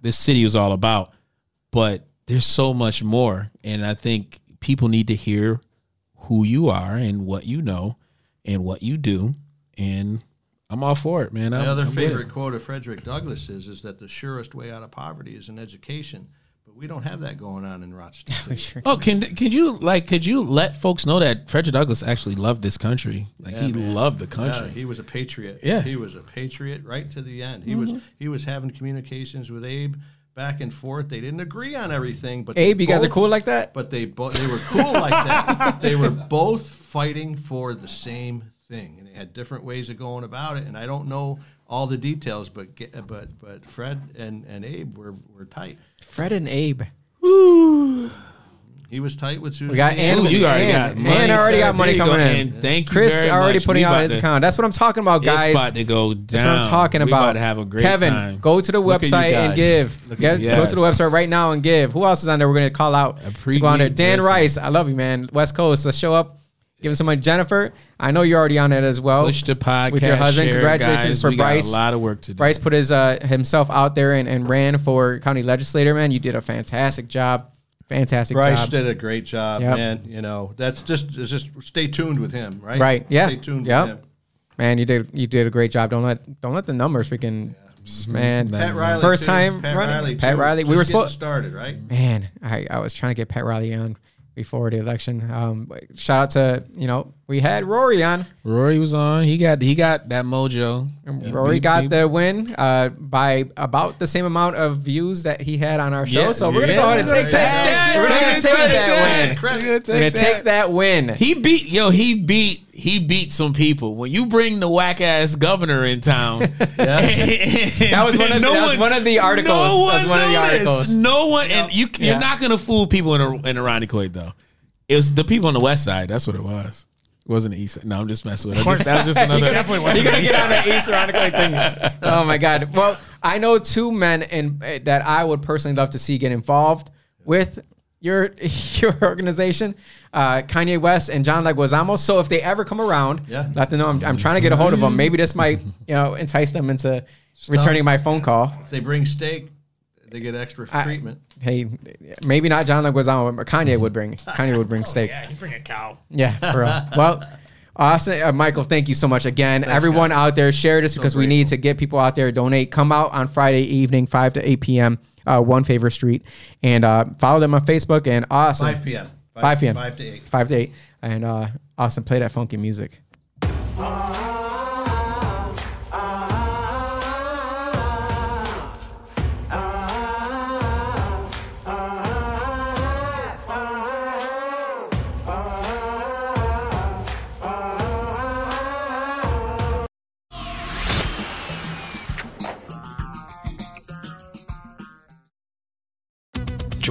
this city was all about, but there's so much more, and I think people need to hear who you are and what you know and what you do, and I'm all for it, man. My I'm, other I'm favorite it. quote of Frederick Douglass is, is that the surest way out of poverty is an education. But we don't have that going on in Rochester. City. Oh, can can you like could you let folks know that Frederick Douglass actually loved this country? Like he man. loved the Yeah, country. he was a patriot. Yeah. he was a patriot right to the end. He was mm-hmm. he was having communications with Abe back and forth. They didn't agree on everything, but they Abe, you guys are cool like that? But they both they were cool like that. They were both fighting for the same thing, and they had different ways of going about it. And I don't know all the details, but ge- but but Fred and, and Abe were, were tight. Fred and Abe. Woo. He was tight with Susan. We got B. Ann. Ooh, you already Ann, got money, Ann already got money coming go, in. Ann. Thank you Chris very already much. putting We out his to- account. That's what I'm talking about, It's guys. about to go down. That's what I'm talking We about. about to have a great Kevin, time. go to the Look website and give. Look Yeah, at Go to the website right now and give. Who else is on there? We're gonna call out. A to go on there. Dan person. Rice, I love you, man. West Coast, let's show up. Give us some money. Jennifer, I know you're already on it as well. Push the podcast. with your husband. share, Congratulations guys. for we got Bryce. a lot of work to do. Bryce put his uh, himself out there and, and ran for county legislator. Man, you did a fantastic job. Fantastic job. Bryce job. did a great job, Yep. man. You know, that's just just stay tuned with him, right? Right, yeah. Stay tuned Yep. with him. Man, you did you did a great job. Don't let don't let the numbers freaking man. Pat Riley, First too. time Pat running. Riley, Pat too. Riley. We Just were getting supposed started, right? man. I, I was trying to get Pat Riley on before the election. Um, shout out to you know we had Rory on. Rory was on. He got he got that mojo. He Rory got he- the win uh, by about the same amount of views that he had on our show. Yeah, so we're gonna yeah. go ahead and take that. We're gonna take that win. We're gonna take that. win. He beat yo. He beat he beat some people. When you bring the whack ass governor in town, that was one of- that was one of the articles. No That was one of the articles. No one, and you Yeah. you're not gonna fool people in a in Irondequoit though. It was the people on the west side. That's what it was. It wasn't the east. No, I'm just messing with it. I just- That was just another. definitely You're gonna get on the East Ironically thing. Oh my God. Well, I know two men in uh, that I would personally love to see get involved with your your organization, uh, Kanye West and John Leguizamo. So if they ever come around, Yeah. let them know I'm, I'm trying to get a hold of them. Maybe this might you know entice them into returning my phone call. If they bring steak, they get extra I- treatment. Hey, maybe not John Leguizamo, but Kanye would bring Kanye would bring steak. Yeah, you bring a cow. Yeah, for real. Well, Austin, uh, Michael, thank you so much again. Everyone out there, share this because we need to get people out there. Donate. Come out on Friday evening, five to eight p.m. Uh, One Favor Street, and uh, follow them on Facebook. And awesome, 5 p.m. 5 p.m. 5 to 8. Five to eight, and uh, awesome. Play that funky music.